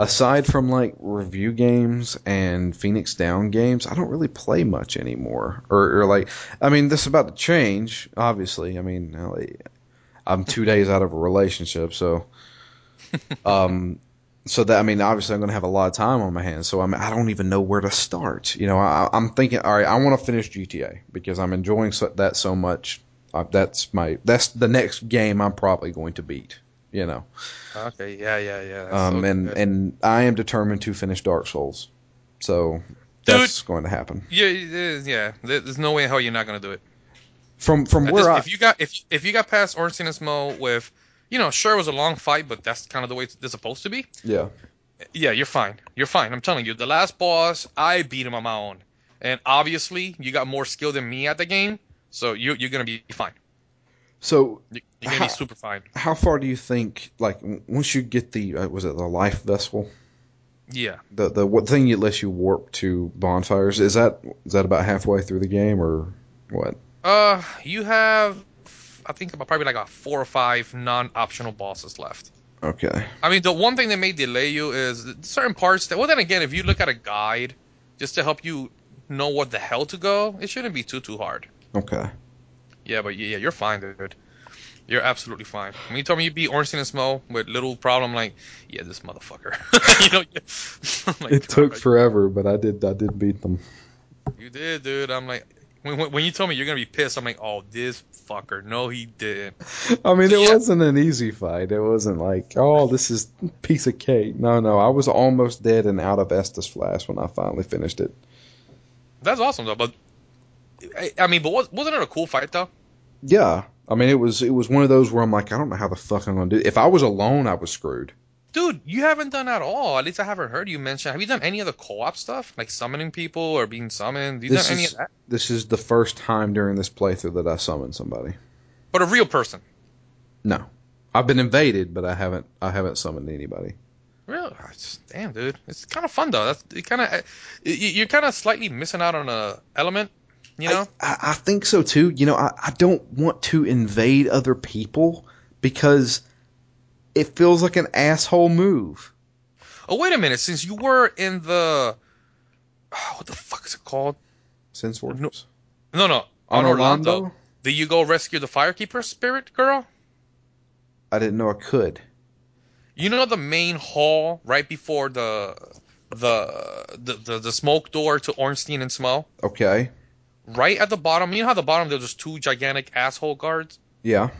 aside from like review games and Phoenix Down games, I don't really play much anymore. Or, or like I mean, this is about to change, obviously. I mean, now, I'm 2 days out of a relationship, so um so that I mean, obviously, I'm going to have a lot of time on my hands. So I'm, I don't even know where to start. You know, I, I'm thinking, all right, I want to finish GTA because I'm enjoying so, that so much. Uh, that's my that's the next game I'm probably going to beat. You know, Okay, yeah, yeah, yeah. that's um, so and good. and I am determined to finish Dark Souls. So that's going to happen. yeah, yeah. There's no way in hell you're not gonna do it. From from At where this- I if you got if if you got past Ornstein and Smough with, you know, sure it was a long fight, but that's kind of the way it's, supposed to be. yeah Yeah, you're fine. You're fine. I'm telling you, the last boss, I beat him on my own, and obviously you got more skill than me at the game, so you you're gonna be fine. so You're gonna be super fine. how far do you think like once you get the uh, was it the life vessel Yeah. the the what thing that lets you warp to bonfires is that is that about halfway through the game or what? Uh, you have, I think about probably like a four or five non-optional bosses left. Okay. I mean, the one thing that may delay you is certain parts that. Well, then again, if you look at a guide just to help you know what the hell to go, it shouldn't be too too hard. Okay. Yeah, but yeah, you're fine, dude. You're absolutely fine. When you told me you beat Ornstein and Smough with little problem, like, yeah, this motherfucker. you know, like, It took "Alright, forever, but I did I did beat them. You did, dude. I'm like, when, when you told me you're gonna be pissed, I'm like, oh, this fucker. No, he didn't. I mean, it Yeah. wasn't an easy fight. It wasn't like, oh, this is piece of cake. No, no, I was almost dead and out of Estus Flask when I finally finished it. That's awesome though. But I, I mean, but was, wasn't it a cool fight though? Yeah. I mean, it was it was one of those where I'm like, I don't know how the fuck I'm gonna do. It. If I was alone, I was screwed. Dude, you haven't done at all. At least I haven't heard you mention. Have you done any of the co-op stuff, like summoning people or being summoned? Have you This done any is of that? this is the first time during this playthrough that I summoned somebody. But a real person. No, I've been invaded, but I haven't I haven't summoned anybody. Really? Ah, damn, dude. It's kind of fun though. That's kind of you're kind of slightly missing out on a element. You know? I, I think so too. You know, I, I don't want to invade other people because it feels like an asshole move. oh wait a minute. Since you were in the what the fuck is it called? Sen's Fortress. No, no. On Anor Londo. Orlando? Did you go rescue the firekeeper spirit girl? I didn't know I could. You know the main hall right before the the the the, the smoke door to Ornstein and Smough? Okay. Right at the bottom, you know how the bottom there's just two gigantic asshole guards? Yeah.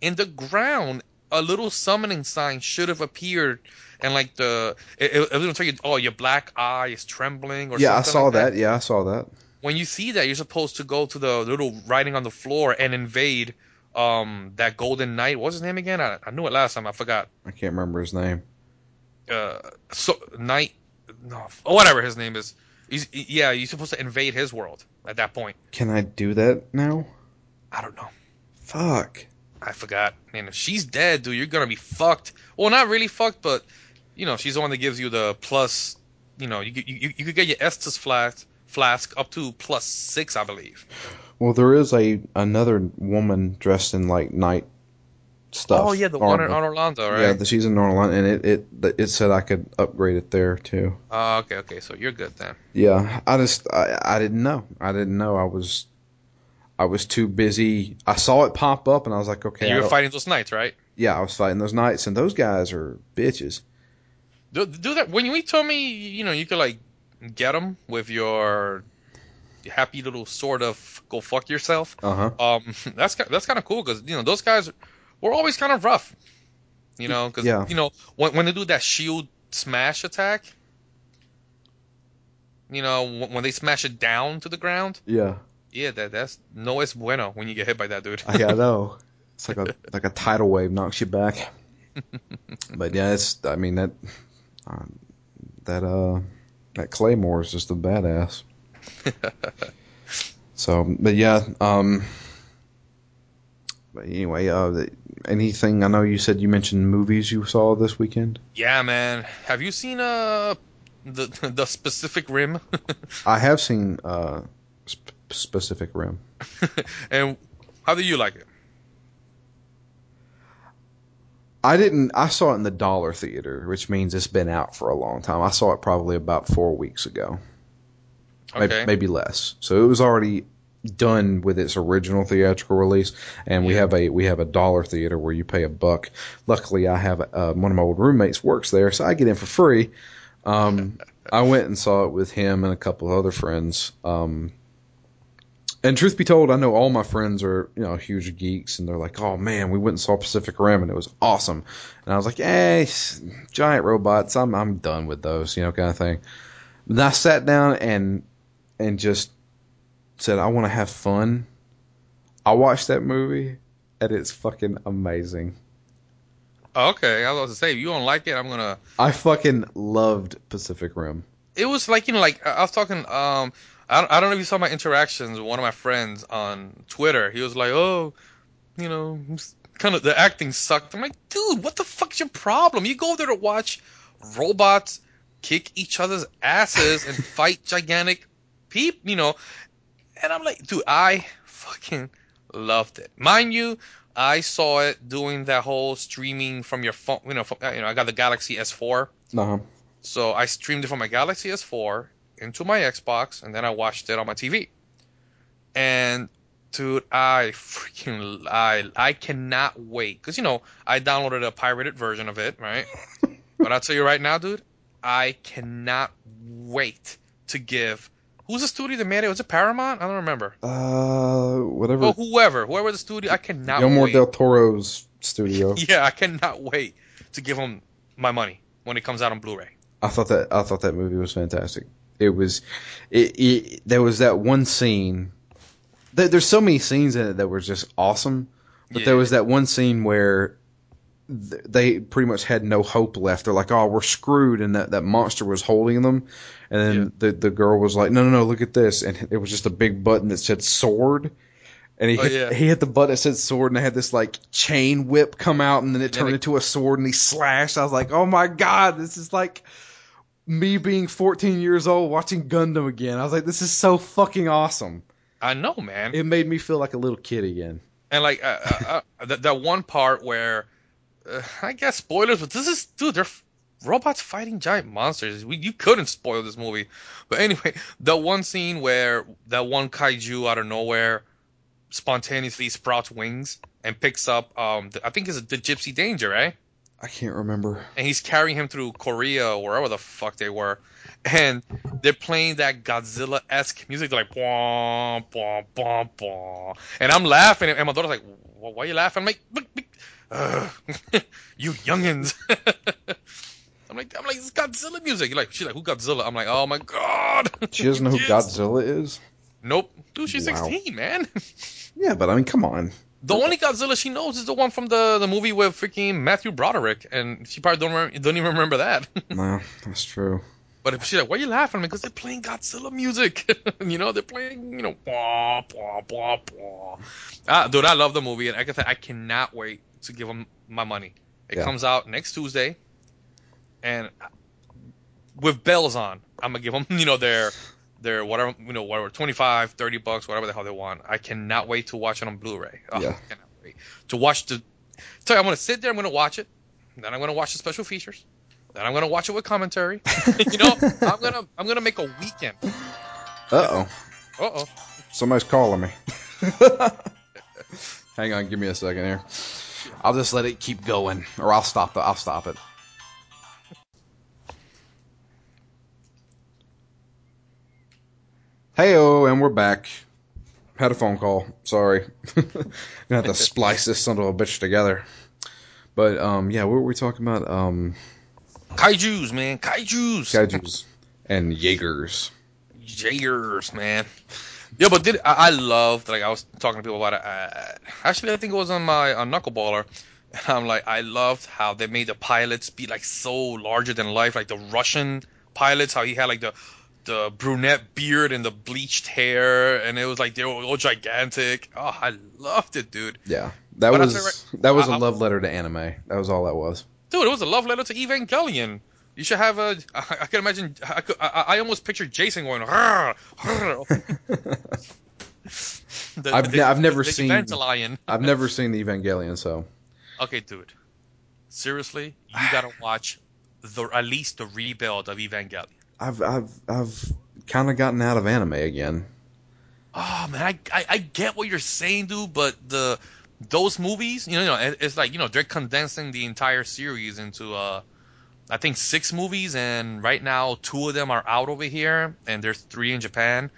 In the ground, a little summoning sign should have appeared and like the it, it, it was gonna tell you, oh, your black eye is trembling or Yeah, I saw like that. Yeah, I saw that. when you see that, you're supposed to go to the little writing on the floor and invade um that golden knight. What's his name again? I, I knew it last time. I forgot. I can't remember his name. Uh, so knight, no, whatever his name is. He's, yeah, you're supposed to invade his world at that point. Can I do that now? I don't know. Fuck. I forgot. Man, if she's dead, dude, you're gonna be fucked. Well, not really fucked, but you know, she's the one that gives you the plus. You know, you you, you could get your Estus flask flask up to plus six, I believe. Well, there is a another woman dressed in like night stuff. Oh yeah, the one in. Orlando, right? Yeah, the, she's in Orlando, and it, it it said I could upgrade it there too. Oh, okay, okay, so you're good then. Yeah, I just I, I didn't know. I didn't know. I was I was too busy. I saw it pop up, and I was like, okay. And you were fighting those knights, right? Yeah, I was fighting those knights, and those guys are bitches. Do, do that when you told me, you know, you could like get them with your happy little sort of go fuck yourself. Uh huh. Um, that's that's kind of cool because you know those guys were always kind of rough. You know, because Yeah. you know when when they do that shield smash attack, you know when, they smash it down to the ground, Yeah. yeah, that that's no es bueno when you get hit by that dude. I, I know. It's like a like a tidal wave knocks you back. but yeah, it's. I mean that uh, that uh that Claymore is just a badass. so, but yeah. Um. But anyway, uh, anything? I know you said you mentioned movies you saw this weekend. yeah, man. Have you seen uh the the specific rim? I have seen uh sp- specific rim. and how do you like it? I didn't. I saw it in the Dollar Theater, which means it's been out for a long time. I saw it probably about four weeks ago, Okay. maybe less. So it was already done with its original theatrical release, and we Yeah. have a we have a Dollar Theater where you pay a buck. Luckily, I have uh, one of my old roommates works there, so I get in for free. Um, I went and saw it with him and a couple of other friends. Um, and truth be told, I know all my friends are, you know, huge geeks, and they're like, "Oh man, we went and saw Pacific Rim, and it was awesome." And I was like, "Hey, giant robots, I'm I'm done with those, you know, kind of thing." And I sat down and and just said, "I want to have fun." I watched that movie, and it's fucking amazing. Okay, I was about to say if you don't like it, I'm gonna. I fucking loved Pacific Rim. It was like you know, like I was talking. Um, I don't, I don't know if you saw my interactions with one of my friends on Twitter. He was like, "Oh, you know, kind of the acting sucked." I'm like, "Dude, what the fuck is your problem? You go there to watch robots kick each other's asses and fight gigantic peep, you know." And I'm like, "Dude, I fucking loved it." Mind you, I saw it doing that whole streaming from your phone. You know, from, you know, I got the Galaxy S4. Uh-huh. So I streamed it from my Galaxy S4 into my Xbox, and then I watched it on my TV. And dude, I freaking I I cannot wait because you know I downloaded a pirated version of it, right? but I'll tell you right now, dude, I cannot wait to give. Who's the studio that made it? Was it Paramount? I don't remember. Uh, whatever. Oh, whoever, whoever the studio, I cannot Guillermo wait. del Toro's studio. yeah, I cannot wait to give him my money when it comes out on Blu-ray. I thought that I thought that movie was fantastic. It was, it, it there was that one scene. There, there's so many scenes in it that were just awesome, but Yeah. there was that one scene where th- they pretty much had no hope left. They're like, "Oh, we're screwed," and that that monster was holding them, and then Yeah. the the girl was like, "No, no, no, look at this," and it was just a big button that said sword. And he Oh, hit, yeah. he hit the button that said sword, and it had this like chain whip come out, and then it then turned it- into a sword, and he slashed. I was like, "Oh my god, this is like me being 14 years old watching Gundam again." I was like, "This is so fucking awesome." I know, man. It made me feel like a little kid again. And like uh, uh, uh, that, that one part where, uh, I guess spoilers, but this is dude, they're f- robots fighting giant monsters. We, you couldn't spoil this movie, but anyway, the one scene where that one kaiju out of nowhere spontaneously sprouts wings and picks up, um, the, I think it's the Gypsy Danger, right? I can't remember. and he's carrying him through Korea or wherever the fuck they were, and they're playing that Godzilla esque music, they're like bwah, bwah, bwah, bwah. and I'm laughing, and my daughter's like, "Why are you laughing?" I'm like, "Look, look, ugh, "You youngins." I'm like, I'm like, it's Godzilla music. You're like, she's like, who Godzilla? I'm like, oh my god. She doesn't know who Yes. Godzilla is. Nope. Dude, she's Wow. 16, man. Yeah, but I mean, come on. The only Godzilla she knows is the one from the, the movie with freaking Matthew Broderick, and she probably don't remember, don't even remember that. No, that's true. but if she's like, "Why are you laughing?" Because they're playing Godzilla music. you know, they're playing, you know, blah blah blah blah. Ah, dude, I love the movie, and like I said, I cannot wait to give them my money. It Yeah. comes out next Tuesday, and with bells on, I'm gonna give them, you know, their their whatever, you know, whatever, 25, 30 bucks, whatever the hell they want. I cannot wait to watch it on Blu-ray. Oh, Yeah. I cannot wait to watch the. Tell you, I'm gonna sit there, I'm gonna watch it, then I'm gonna watch the special features, then I'm gonna watch it with commentary. you know, I'm gonna I'm gonna make a weekend. Uh oh. Uh oh. Somebody's calling me. Hang on, give me a second here. I'll just let it keep going, or I'll stop. The, I'll stop it. Heyo, and we're back. Had a phone call. Sorry, gonna have to splice this son of a bitch together. But um, yeah, what were we talking about? Um, Kaiju's, man, kaiju's. kaiju's and Jaegers. Jaegers, man. Yeah, but did I, I loved like I was talking to people about it. Uh, actually, I think it was on my on Knuckleballer. And I'm like, I loved how they made the pilots be like so larger than life, like the Russian pilots. How he had like the the brunette beard and the bleached hair, and it was like they were all gigantic. Oh, I loved it, dude. Yeah, that But was you that was a I- I- love letter to anime. That was all that was. Dude, it was a love letter to Evangelion. You should have a. I, I can imagine. I, could, I, I almost pictured Jason going. "Rrr, rrr." The- I've the- I've never the seen- Evangelion. I've never seen the Evangelion, so Okay, dude. Seriously, you gotta watch the at least the rebuild of Evangelion. I've I've I've kind of gotten out of anime again. Oh man, I, I I get what you're saying, dude, but the those movies, you know, you know, it's like you know they're condensing the entire series into uh, I think six movies, and right now two of them are out over here, and there's three in Japan.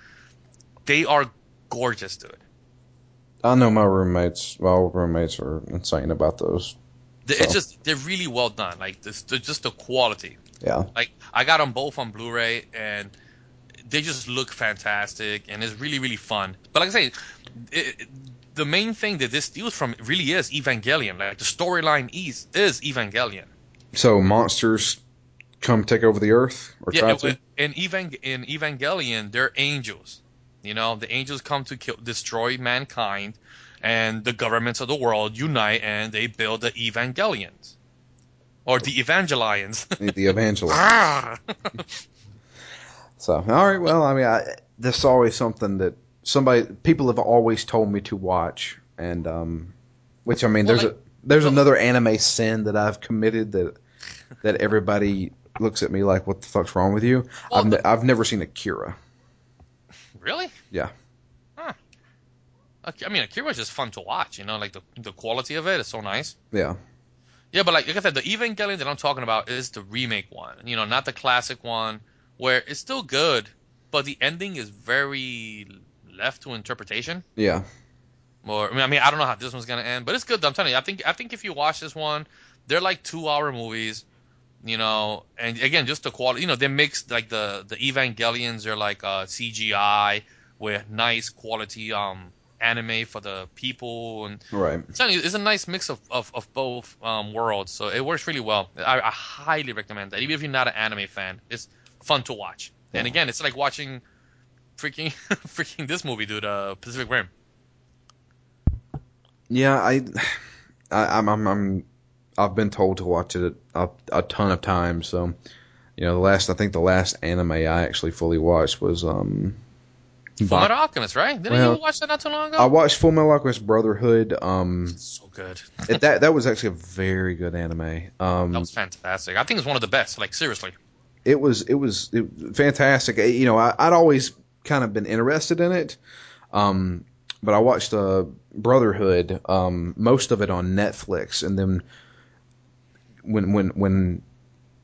They are gorgeous, dude. I know my roommates, my old roommates, are insane about those. They- So- It's just they're really well done. Like this, just the quality. Yeah, Like I got them both on Blu-ray, and they just look fantastic, and it's really really fun. But like I say, it, it- the main thing that this steals from really is Evangelion. Like the storyline is is Evangelion. So monsters come take over the Earth or try Yeah, to. in Evang- in Evangelion, they're angels. You know, the angels come to kill, destroy mankind, and the governments of the world unite and they build the Evangelions, or the Evangelions. the evangelist. Ah! So, all right. Well, I mean, I, this is always something that somebody people have always told me to watch, and um, which I mean, Well, there's like- a there's well- another anime sin that I've committed that that everybody looks at me like, "What the fuck's wrong with you?" Well, I've ne- I've never seen Akira. really? Yeah. Huh. I mean, Akira's just fun to watch. You know, like the the quality of it is so nice. Yeah. Yeah, but like, like I said, the Evangelion that I'm talking about is the remake one. You know, not the classic one where it's still good, but the ending is very left to interpretation. Yeah. Or I mean, I mean, I don't know how this one's gonna end, but it's good. I'm telling you, I think I think if you watch this one, they're like two hour movies, you know. And again, just the quality. You know, they mix like the the Evangelions are like uh, CGI with nice quality um anime for the people, and Right. I'm telling you, it's a nice mix of of, of both um worlds. So it works really well. I, I highly recommend that. Even if you're not an anime fan, it's fun to watch. And again, it's like watching freaking freaking this movie, dude. Uh, Pacific Rim. Yeah. I, I I'm I'm, I'm I've been told to watch it a, a ton of times. So, you know, the last I think the last anime I actually fully watched was um. Full Metal Alchemist, right? Didn't Well, you watch that not too long ago? I watched Full Metal Alchemist Brotherhood. Um, so good. it, that that was actually a very good anime. Um, That was fantastic. I think it's one of the best. Like seriously. it was it was it, fantastic. You know, I, I'd always kind of been interested in it, um, but I watched uh, Brotherhood, um, most of it on Netflix, and then when when when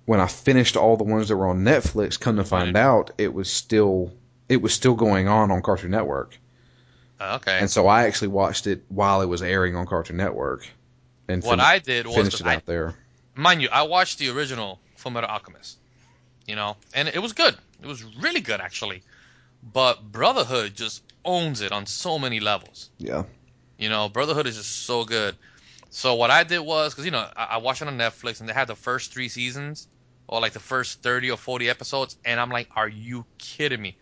when I finished all the ones that were on Netflix, come to find Right. out it was still it was still going on on Cartoon Network, Uh, okay. and so I actually watched it while it was airing on Cartoon Network, and what fin- I did was, finished it I, out there. mind you, I watched the original Full Metal Alchemist. You know, and it was good. It was really good actually. but Brotherhood just owns it on so many levels. Yeah. You know, Brotherhood is just so good. So what I did was, because you know, I, I watched it on Netflix and they had the first three seasons, or like the first thirty or forty episodes, and I'm like, are you kidding me?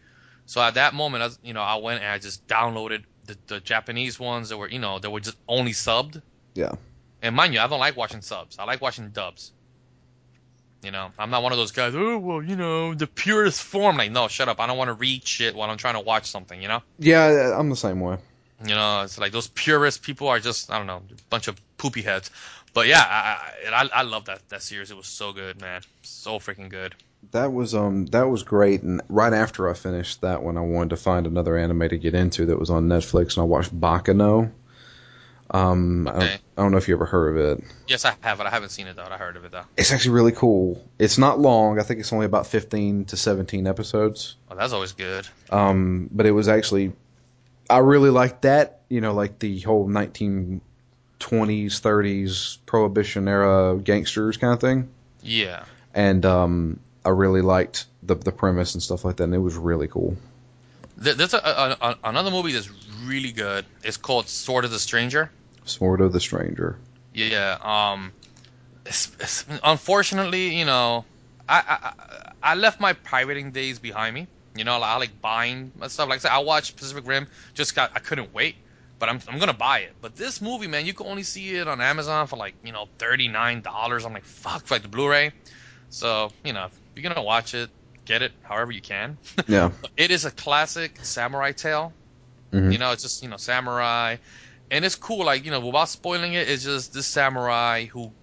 So at that moment, I, was- you know, I went and I just downloaded the, the Japanese ones that were, you know, that were just only subbed. Yeah. And mind you, I don't like watching subs. I like watching dubs. You know, I'm not one of those guys. Oh well, you know, the purest form. Like, no, shut up. I don't want to read shit while I'm trying to watch something. You know. Yeah, I'm the same way. You know, it's like those purist people are just I don't know, a bunch of poopy heads. But yeah, I I, I love that that series. It was so good, man. So freaking good. That was um that was great, and right after I finished that one, I wanted to find another anime to get into that was on Netflix, and I watched Baccano. Um, I, don't, I don't know if you ever heard of it. Yes, I have it. I haven't seen it though. I heard of it though. It's actually really cool. It's not long. I think it's only about 15 to 17 episodes. Oh, that's always good. Um, but it was actually, I really liked that. You know, like the whole 1920s, 30s prohibition era gangsters kind of thing. Yeah. And um, I really liked the the premise and stuff like that. And it was really cool. There's a, a, a, another movie that's really good. It's called Sword of the Stranger. Sword of the Stranger. Yeah. Um. It's, it's, unfortunately, you know, I, I I left my pirating days behind me. You know, I like buying stuff. Like I said, I watched Pacific Rim. Just got I couldn't wait, but I'm I'm gonna buy it. But this movie, man, you can only see it on Amazon for like you know thirty nine dollars. I'm like fuck for like the Blu-ray. So you know, if you're gonna watch it, get it however you can. Yeah. it is a classic samurai tale. Mhm. You know, it's just you know samurai, and it's cool. Like you know, without spoiling it, it's just this samurai who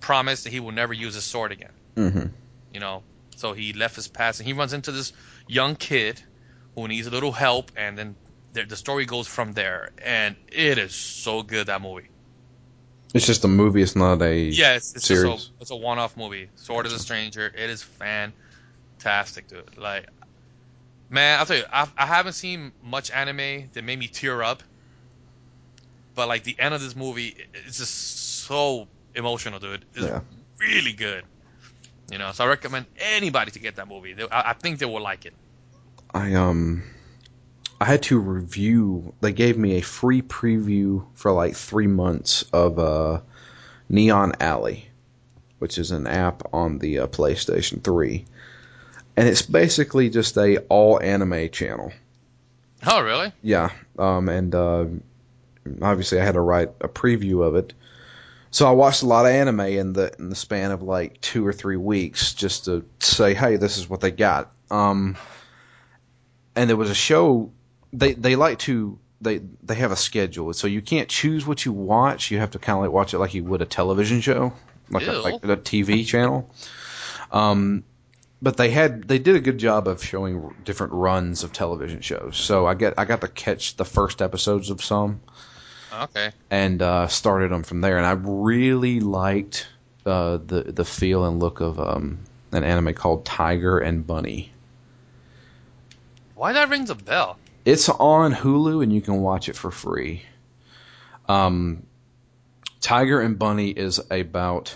promised that he will never use his sword again. hmm You know, so he left his past, and he runs into this young kid who needs a little help, and then the, the story goes from there. And it is so good that movie. It's just a movie. It's not a. Yeah, it's, it's Series. just a, it's a one-off movie. Sword of the Stranger. It is fantastic, dude. Like, man, I'll tell you, I, I haven't seen much anime that made me tear up, but like the end of this movie, it's just so emotional, dude. It's Yeah. really good. You know, so I recommend anybody to get that movie. I, I think they will like it. I um I had to review they gave me a free preview for like 3 months of uh Neon Alley, which is an app on the uh, PlayStation 3. And it's basically just a all anime channel. Oh, really? Yeah, um and uh obviously I had to write a preview of it. So I watched a lot of anime in the in the span of like 2 or 3 weeks just to say, "Hey, this is what they got." Um and there was a show they they like to they they have a schedule. So you can't choose what you watch. You have to kind of like watch it like you would a television show like a, like a TV channel. Um but they had they did a good job of showing different runs of television shows. So I get I got to catch the first episodes of some Okay. and uh, started them from there. And I really liked uh, the the feel and look of um, an anime called Tiger and Bunny. Why that rings a bell? It's on Hulu and you can watch it for free. Um, Tiger and Bunny is about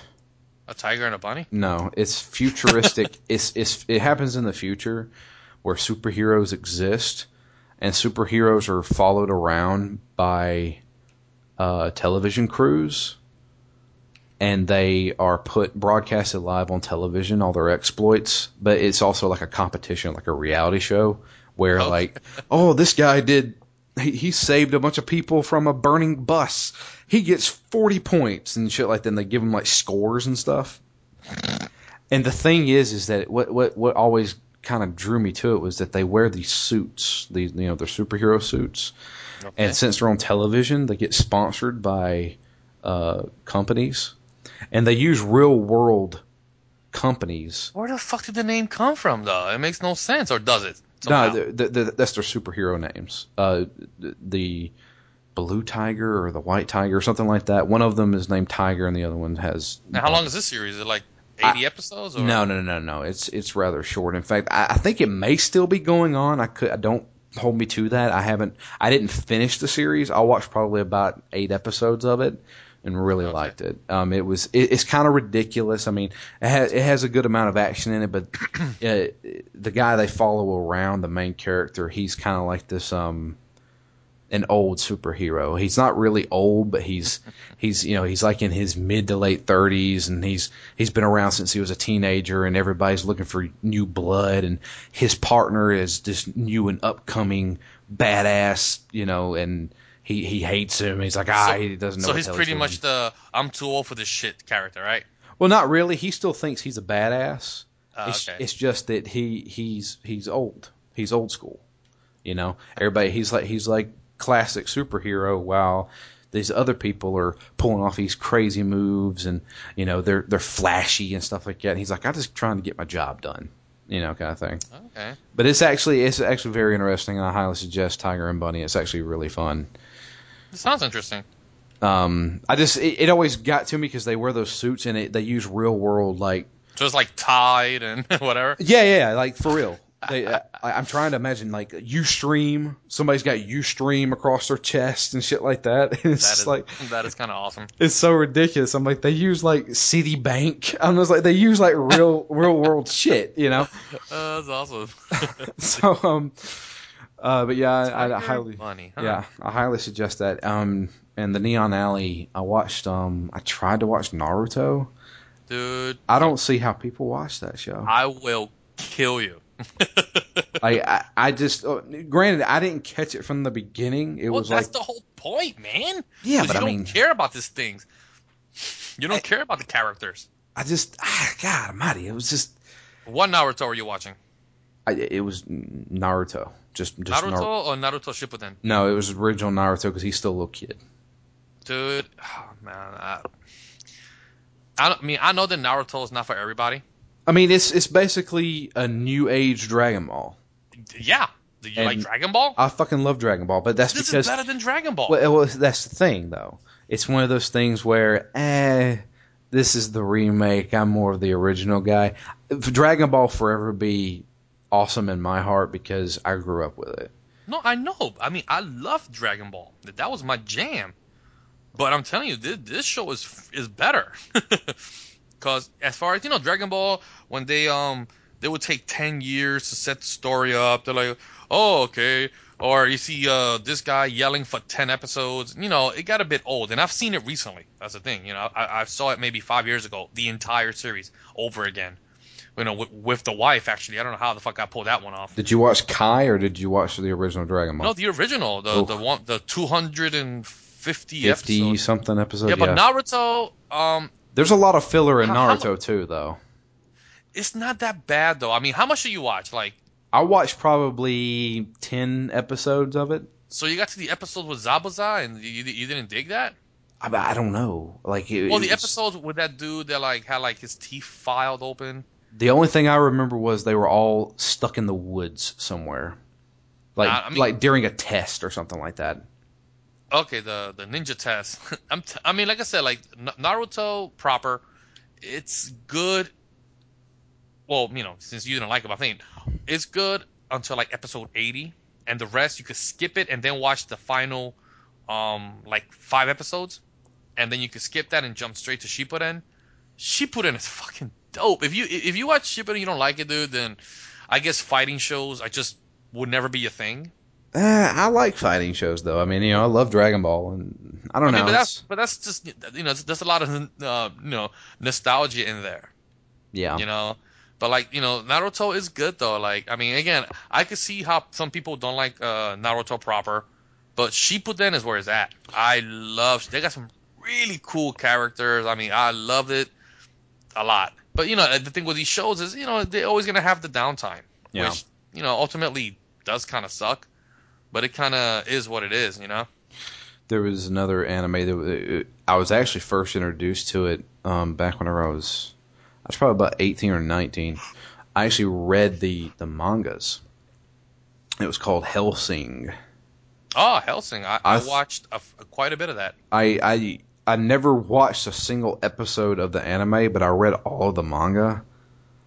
A tiger and a bunny? no, it's futuristic. it's it's it happens in the future where superheroes exist and superheroes are followed around by uh, television crews and they are put broadcasted live on television all their exploits but it's also like a competition like a reality show where Okay. like oh this guy did he, he saved a bunch of people from a burning bus he gets 40 points and shit like that and they give him like scores and stuff and the thing is is that what what what always kind of drew me to it was that they wear these suits these you know their superhero suits Okay. and since they're on television, they get sponsored by uh, companies, and they use real world companies. Where the fuck did the name come from, though? It makes no sense, or does it? No, somehow? the, the, the, that's their superhero names. Uh, the, the blue tiger or the white tiger or something like that. One of them is named Tiger, and the other one has. Now, how long is this series? Is it like 80 episodes? Or? No, no, no, no. It's it's rather short. In fact, I, I think it may still be going on. I could I don't hold me to that. I haven't. I didn't finish the series. I watched probably about eight episodes of it and really Okay. liked it. Um, it was. It, it's kind of ridiculous. I mean, it has it has a good amount of action in it, but uh, the guy they follow around, the main character, he's kind of like this. Um, an old superhero. He's not really old, but he's he's you know he's like in his mid to late thirties, and he's he's been around since he was a teenager, and everybody's looking for new blood, and his partner is this new and upcoming badass, you know, and he he hates him. He's like ah, So- he doesn't know. So what he's pretty much the I'm too old for this shit character, right? well, not really. He still thinks he's a badass. Uh, it's, okay. it's just that he he's he's old. He's old school. You know, everybody he's like he's like classic superhero while these other people are pulling off these crazy moves and you know they're they're flashy and stuff like that. And he's like I'm just trying to get my job done. You know, kind of thing. okay. But it's actually it's actually very interesting and I highly suggest Tiger and Bunny. It's actually really fun. It sounds interesting. Um, I just it, it always got to me because they wear those suits and it, they use real world like Just like Tide and whatever. Yeah, yeah, yeah, like for real. They, I, I'm trying to imagine like UStream. Somebody's got UStream across their chest and shit like that. And it's That is like that is kind of awesome. it's so ridiculous. I'm like they use like Citibank. I'm just like they use like real real world shit, you know. Uh, that's awesome. So um, uh, but yeah, I, I highly Bunny. Huh? yeah I highly suggest that. Um, and the Neon Alley, I watched. Um, I tried to watch Naruto. Dude, I don't see how people watch that show. I will kill you. Like I, I just uh, granted I didn't catch it from the beginning. It well, was that's like the whole point, man. yeah, but you I don't mean care about these things. You don't I- care about the characters. I just ah, God Almighty, it was just What Naruto are you watching? I, it was Naruto. Just just Naruto Nar- or Naruto Shippuden? no, it was original Naruto because he's still a little kid. Dude, oh, man, I, I, don't, I mean, I know that Naruto is not for everybody. I mean, it's it's basically a new age Dragon Ball. Yeah, do you like Dragon Ball? I fucking love Dragon Ball, but that's this because is better than Dragon Ball. well, well, that's the thing though. It's one of those things where eh, this is the remake. I'm more of the original guy. Dragon Ball forever be awesome in my heart because I grew up with it. No, I know. I mean, I love Dragon Ball. That that was my jam. But I'm telling you, this, this show is is better. Cause as far as you know, Dragon Ball, when they um they would take ten years to set the story up. They're like, oh okay. Or you see uh this guy yelling for ten episodes. You know, it got a bit old, and I've seen it recently. That's the thing. You know, I, I saw it maybe five years ago, the entire series over again. You know, with, with the wife actually. I don't know how the fuck I pulled that one off. Did you watch Kai or did you watch the original Dragon Ball? No, the original, the Oof. the one, the 250 50 episodes. something episode. Yeah, Yeah, but Naruto, um, There's a lot of filler in How- how Naruto too, though. it's not that bad though. I mean, how much do you watch? Like, I watched probably 10 episodes of it. so you got to the episode with Zabuza and you, you didn't dig that? I, I don't know. Like, it, Well, the episodes with that dude that like had like his teeth filed open. The only thing I remember was they were all stuck in the woods somewhere, like I mean- like during a test or something like that. Okay, the the ninja test. I'm t- I mean, like I said, like N- Naruto proper, it's good. Well, you know, since you didn't like it, I think it's good until like episode 80, and the rest you could skip it and then watch the final, um, like five episodes, and then you could skip that and jump straight to Shippuden. Shippuden is fucking dope. If you if you watch Shippuden and you don't like it, dude, then I guess fighting shows I just would never be a thing. Uh, I like fighting shows though. I mean, you know, I love Dragon Ball, and I don't I mean, know. but that's but that's just you know there's a lot of uh, you know nostalgia in there, yeah, you know. But like you know, Naruto is good though. Like I mean, again, I could see how some people don't like uh, Naruto proper, but Shippuden is where it's at. I love. They got some really cool characters. I mean, I loved it a lot. But you know, the thing with these shows is you know they're always gonna have the downtime, Yeah. which you know ultimately does kind of suck. But it kind of is what it is, you know. there was another anime that I was actually first introduced to it um, back whenever I was I was probably about eighteen or nineteen. I actually read the the mangas. It was called Hellsing. Oh, Hellsing! I, I, I watched a, quite a bit of that. I I I never watched a single episode of the anime, but I read all of the manga.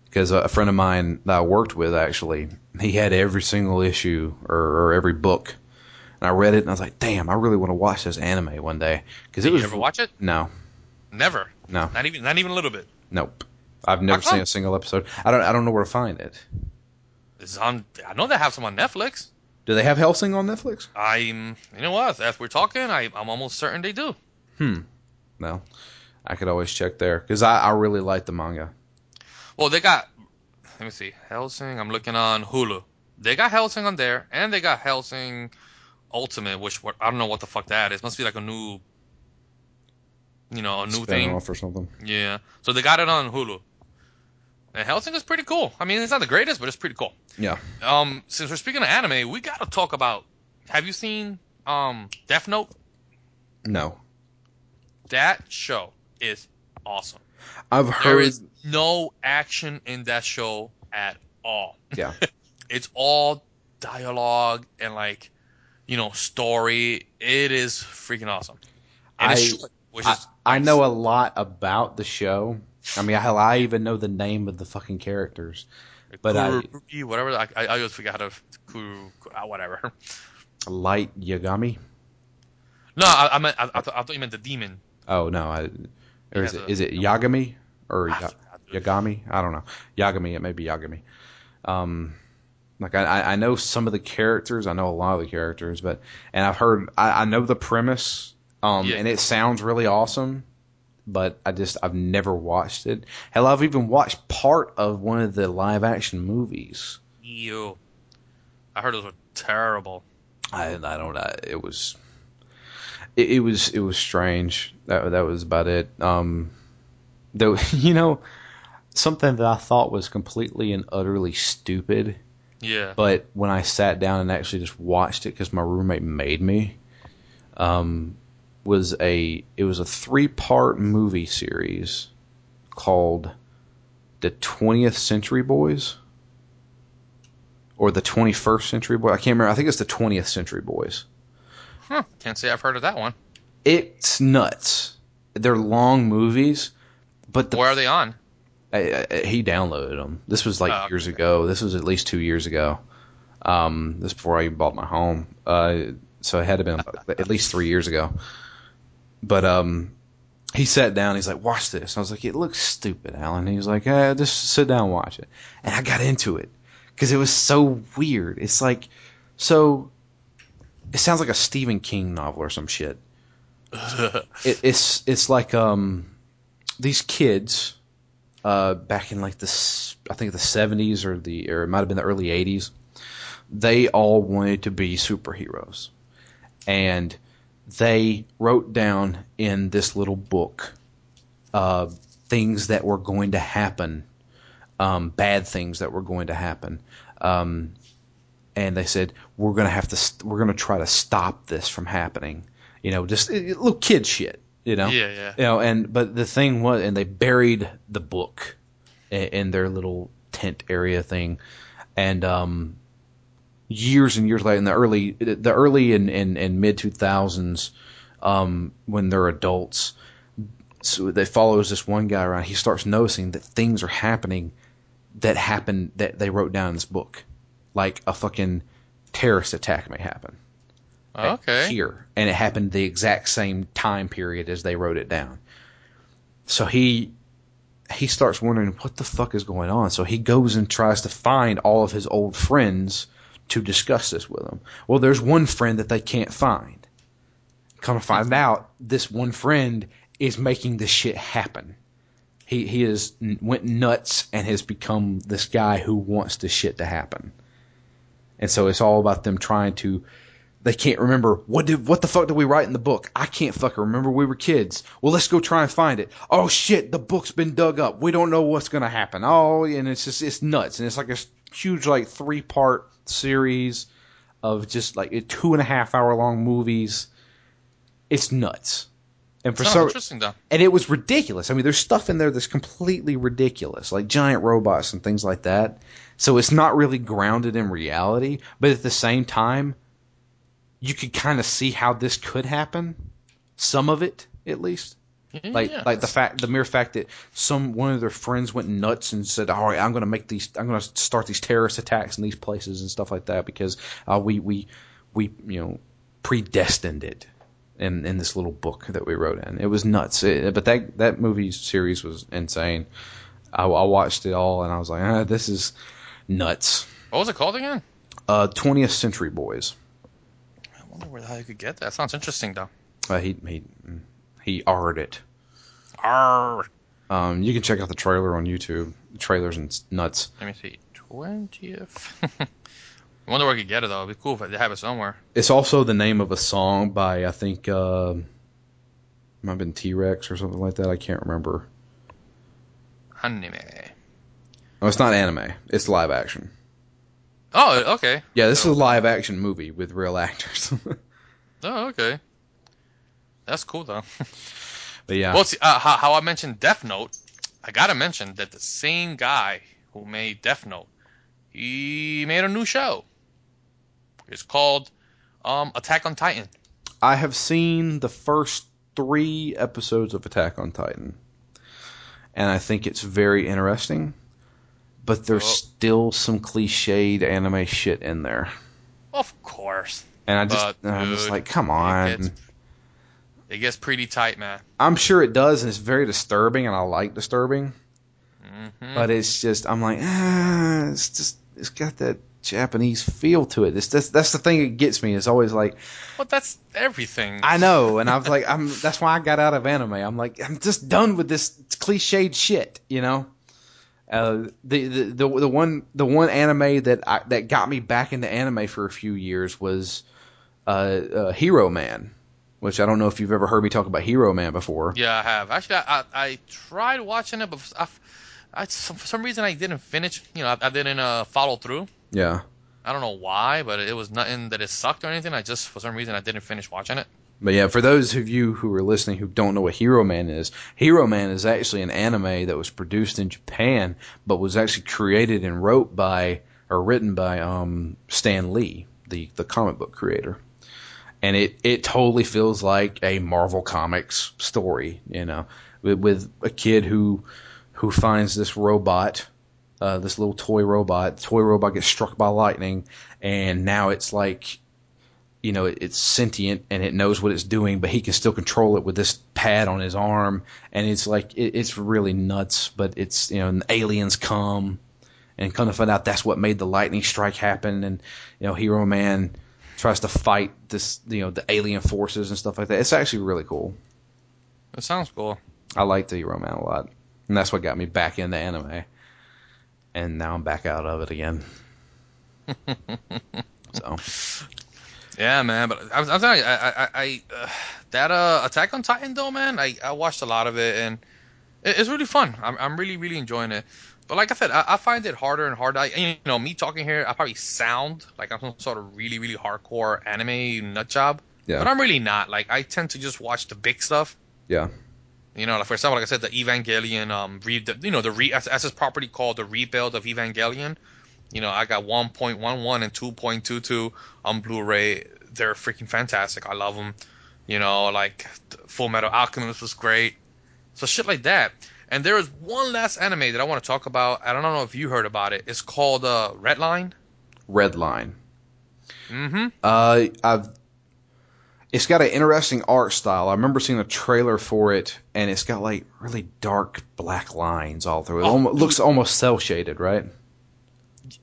Because a friend of mine that I worked with actually, he had every single issue or, or every book, and I read it and I was like, damn, I really want to watch this anime one day because it was you ever watch it? no, Never. no, Not even. Not even a little bit. nope. I've never seen a single episode. I don't I don't know where to find it. It's on. I know they have some on Netflix. Do they have Hellsing on Netflix? I'm. You know what? As we're talking, I, I'm almost certain they do. Hmm. No, I could always check there because I, I really like the manga. Well, they got. Let me see. Hellsing. I'm looking on Hulu. They got Hellsing on there, and they got Hellsing Ultimate, which what I don't know what the fuck that is. Must be like a new. You know, a new Spin thing. off or something. Yeah. So they got it on Hulu. And Hellsing is pretty cool. I mean, it's not the greatest, but it's pretty cool. Yeah. Um, since we're speaking of anime, we gotta talk about. Have you seen um Death Note? No, That show is awesome. I've heard. is no action in that show at all. Yeah. It's all dialogue and like, you know, story. It is freaking awesome. And I- short, I, is I know a lot about the show. I mean, hell, I even know the name of the fucking characters. but I- whatever. I, I, always forget how to Kuru, uh, whatever. Light Yagami. No, I, I meant I, I, thought, I thought you meant the demon. Oh no, I, or is it a- is it Yagami or I Ya-. Yagami? I don't know. Yagami. It may be Yagami. Um, like I, I I know some of the characters. I know a lot of the characters, but and I've heard. I, I know the premise. Um, Yeah. and it sounds really awesome. But I just I've never watched it. Hell, I've even watched part of one of the live action movies. Ew. I heard those were terrible. I I don't know. It was it, it was it was strange. That that was about it. Um, though you know something that I thought was completely and utterly stupid, Yeah. but when I sat down and actually just watched it because my roommate made me, um, was a it was a three part movie series called the 20th Century Boys or the 21st Century Boys. I can't remember. I think it's the 20th Century Boys. Huh. Can't say I've heard of that one. It's nuts. They're long movies, but the Where are they on? I, I, he downloaded them. This was like Oh, years okay. ago. This was at least two years ago. Um, this before I even bought my home. Uh, so it had to been at least three years ago. But um, he sat down. He's like, "Watch this." I was like, "It looks stupid, Alan." He was like, eh, "Just sit down and watch it." And I got into it because it was so weird. It's like so. It sounds like a Stephen King novel or some shit. It, it's it's like um these kids uh back in like the I think the 70s or the or it might have been the early 80s they all wanted to be superheroes. And they wrote down in this little book uh things that were going to happen um bad things that were going to happen. Um and they said we're going to have to st- we're going to try to stop this from happening. You know just uh, little kid shit you know? Yeah, yeah. you know and but the thing was and they buried the book in, in their little tent area thing. And um years and years later in the early the early and, and, and mid 2000s um when they're adults so they follows this one guy around. He starts noticing that things are happening that happened that they wrote down in this book like a fucking terrorist attack may happen Okay. here, and it happened the exact same time period as they wrote it down. So he he starts wondering what the fuck is going on. So he goes and tries to find all of his old friends to discuss this with them. Well, there's one friend that they can't find. Come to find out, this one friend is making this shit happen. He he is went nuts and has become this guy who wants this shit to happen. And so it's all about them trying to they can't remember what did what the fuck did we write in the book? I can't fucking remember. We were kids. Well, let's go try and find it. Oh shit, the book's been dug up. We don't know what's gonna happen. Oh, and it's just it's nuts, and it's like a huge like three part series of just like two and a half hour long movies. It's nuts, and for some interesting though. and it was ridiculous. I mean, there's stuff in there that's completely ridiculous, like giant robots and things like that. So it's not really grounded in reality, but at the same time, you could kind of see how this could happen. Some of it, at least. Like Yeah. like the fact the mere fact that some one of their friends went nuts and said, "All right, I'm going to make these I'm going to start these terrorist attacks in these places and stuff like that because uh, we we we you know predestined it." In, in this little book that we wrote in, it was nuts. It- but that that movie series was insane. I, I watched it all and I was like, ah, this is nuts. What was it called again? Uh, 20th Century Boys. I wonder where the hell you could get that. Sounds interesting though. Uh, he he he R'd it. Arr. Um, you can check out the trailer on YouTube. The trailer's and nuts. Let me see. Twentieth. I wonder where I could get it though. It'd be cool if they have it somewhere. It's also the name of a song by I think uh, might have been T Rex or something like that. I can't remember. Anime. Oh, it's not anime. It's live action. Oh, okay. Yeah, this So- is a live action movie with real actors. Oh, okay. That's cool though. but yeah, Well, see, uh, how, how I mentioned Death Note, I gotta mention that the same guy who made Death Note, he made a new show. It's called um, Attack on Titan. I have seen the first three episodes of Attack on Titan, and I think it's very interesting. But there's still some cliched anime shit in there, Of course, and I just But, I'm just like, come it on. gets, it gets pretty tight, man. I'm sure it does, and it's very disturbing, and I like disturbing. hmm But it's just I'm like, ah, it's just it's got that Japanese feel to it. It's that's that's the thing that gets me. It's always like well, that's everything. I know, and I was like, I'm. That's why I got out of anime. I'm like, I'm just done with this cliched shit, you know. Uh, the, the the the one the one anime that I, that got me back into anime for a few years was uh, uh, Heroman, which I don't know if you've ever heard me talk about Heroman before. Yeah, I have. Actually, I, I, I tried watching it, but I, I, for some reason I didn't finish. You know, I, I didn't uh, follow through. Yeah. I don't know why, but it was nothing that it sucked or anything. I just, for some reason, I didn't finish watching it. But yeah, for those of you who are listening who don't know what Heroman is, Heroman is actually an anime that was produced in Japan, but was actually created and wrote by or written by um, Stan Lee, the the comic book creator. And it it totally feels like a Marvel Comics story, you know, with, with a kid who who finds this robot, uh, this little toy robot. Toy robot gets struck by lightning, and now it's like you know, it's sentient and it knows what it's doing, but he can still control it with this pad on his arm. And it's like, it, it's really nuts, but it's, you know, and aliens come and come to find out that's what made the lightning strike happen. And, you know, Heroman tries to fight this, you know, the alien forces and stuff like that. It's actually really cool. It sounds cool. I liked the Heroman a lot. And that's what got me back into anime. And now I'm back out of it again. so, Yeah, man. But I'm, I'm telling you, I, I, I uh, that uh, Attack on Titan though, man. I, I watched a lot of it and it, it's really fun. I'm, I'm really, really enjoying it. But like I said, I, I find it harder and harder. I, you know, me talking here, I probably sound like I'm some sort of really, really hardcore anime nut job. Yeah. But I'm really not. Like I tend to just watch the big stuff. yeah. You know, like for example, like I said, the Evangelion, um, re- the, you know, the re- as, as it's properly called, the rebuild of Evangelion. You know, I got 1.11 and 2.22 on Blu-ray. They're freaking fantastic. I love them. You know, like Fullmetal Alchemist was great. So shit like that. And there is one last anime that I want to talk about. I don't know if you heard about it. It's called uh, Redline. Red Line. Mm-hmm. Uh, I've. It's got an interesting art style. I remember seeing a trailer for it, and it's got like really dark black lines all through it. Oh, almost, looks almost cell shaded, right?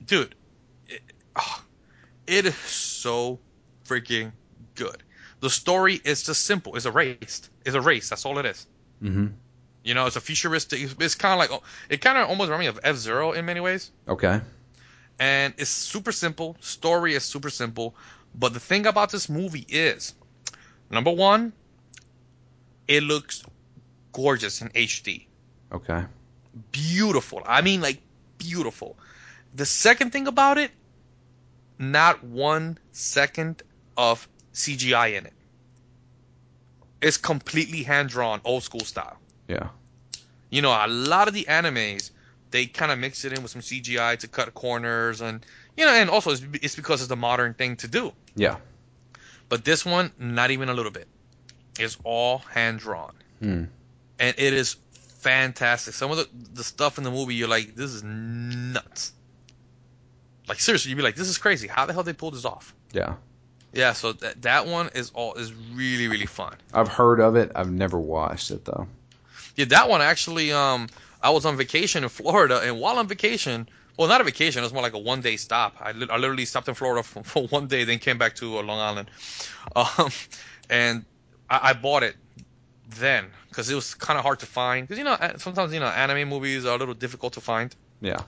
Dude, it, ah, it is so freaking good. The story is just simple. It's a race. It's a race. That's all it is. Mm-hmm. You know, it's a futuristic. It's, it's kind of like it kind of almost reminds me of F Zero in many ways. Okay. And it's super simple. Story is super simple. But the thing about this movie is, number one, it looks gorgeous in HD. Okay. beautiful. I mean, like beautiful. The second thing about it, not one second of CGI in it. It's completely hand drawn, old school style. Yeah. You know, a lot of the animes they kind of mix it in with some CGI to cut corners, and you know, and also it's, it's because it's the modern thing to do. Yeah. But this one, not even a little bit. It's all hand drawn. Hmm. and it is fantastic. Some of the the stuff in the movie, you're like, this is nuts. Like seriously, you'd be like, this is crazy. How the hell they pulled this off? Yeah. Yeah, so that that one is all is really really fun. I've heard of it. I've never watched it though. Yeah, that one actually. Um, I was on vacation in Florida, and while on vacation, well, not a vacation, it was more like a one day stop. I, li- I literally stopped in Florida for, for one day, then came back to uh, Long Island, um, and I, I bought it then because it was kind of hard to find. Because you know, sometimes you know, anime movies are a little difficult to find. Yeah.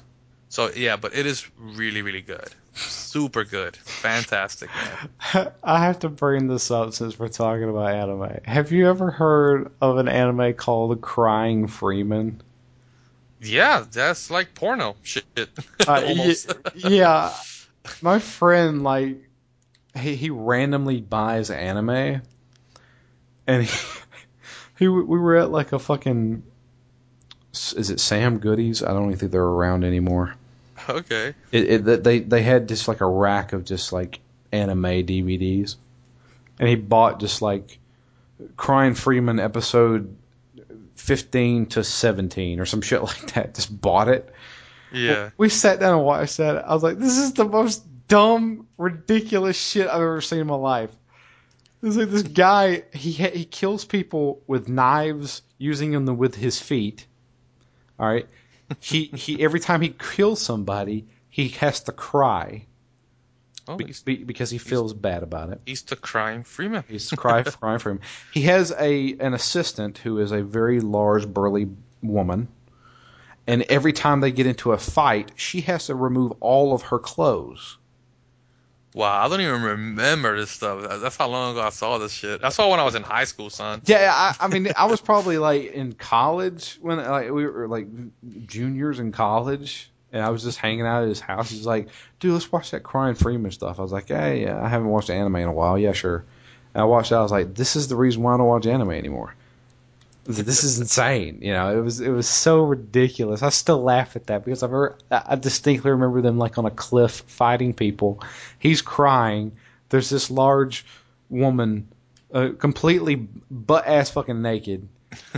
So yeah, but it is really really good, super good, fantastic. Man. I have to bring this up since we're talking about anime. Have you ever heard of an anime called Crying Freeman? Yeah, that's like porno shit. Uh, Almost. yeah, my friend like he he randomly buys anime, and he, he we were at like a fucking is it Sam Goodies? I don't even think they're around anymore. okay. It, it they they had just like a rack of just like anime DVDs, and he bought just like Crying Freeman episode fifteen to seventeen or some shit like that. Just bought it. Yeah. We sat down and watched that. I was like, this is the most dumb, ridiculous shit I've ever seen in my life. It's like this guy, he he kills people with knives, using them with his feet. All right, he he every time he kills somebody, he has to cry Oh, be- be- because he feels bad about it. he's the crime Freeman. He's cry crying for him. He has a an assistant who is a very large, burly woman, and every time they get into a fight, she has to remove all of her clothes. Wow, I don't even remember this stuff. That's how long ago I saw this shit. I saw it when I was in high school, son. Yeah, I, I mean, I was probably like in college when like we were like juniors in college, and I was just hanging out at his house. He's like, "Dude, let's watch that Crying Freeman stuff." I was like, "Hey, yeah, I haven't watched anime in a while. Yeah, sure." And I watched it. I was like, "This is the reason why I don't watch anime anymore." This is insane. You know, it was it was so ridiculous. I still laugh at that because I've heard, I distinctly remember them like on a cliff fighting people. He's crying. There's this large woman, uh, completely butt ass fucking naked,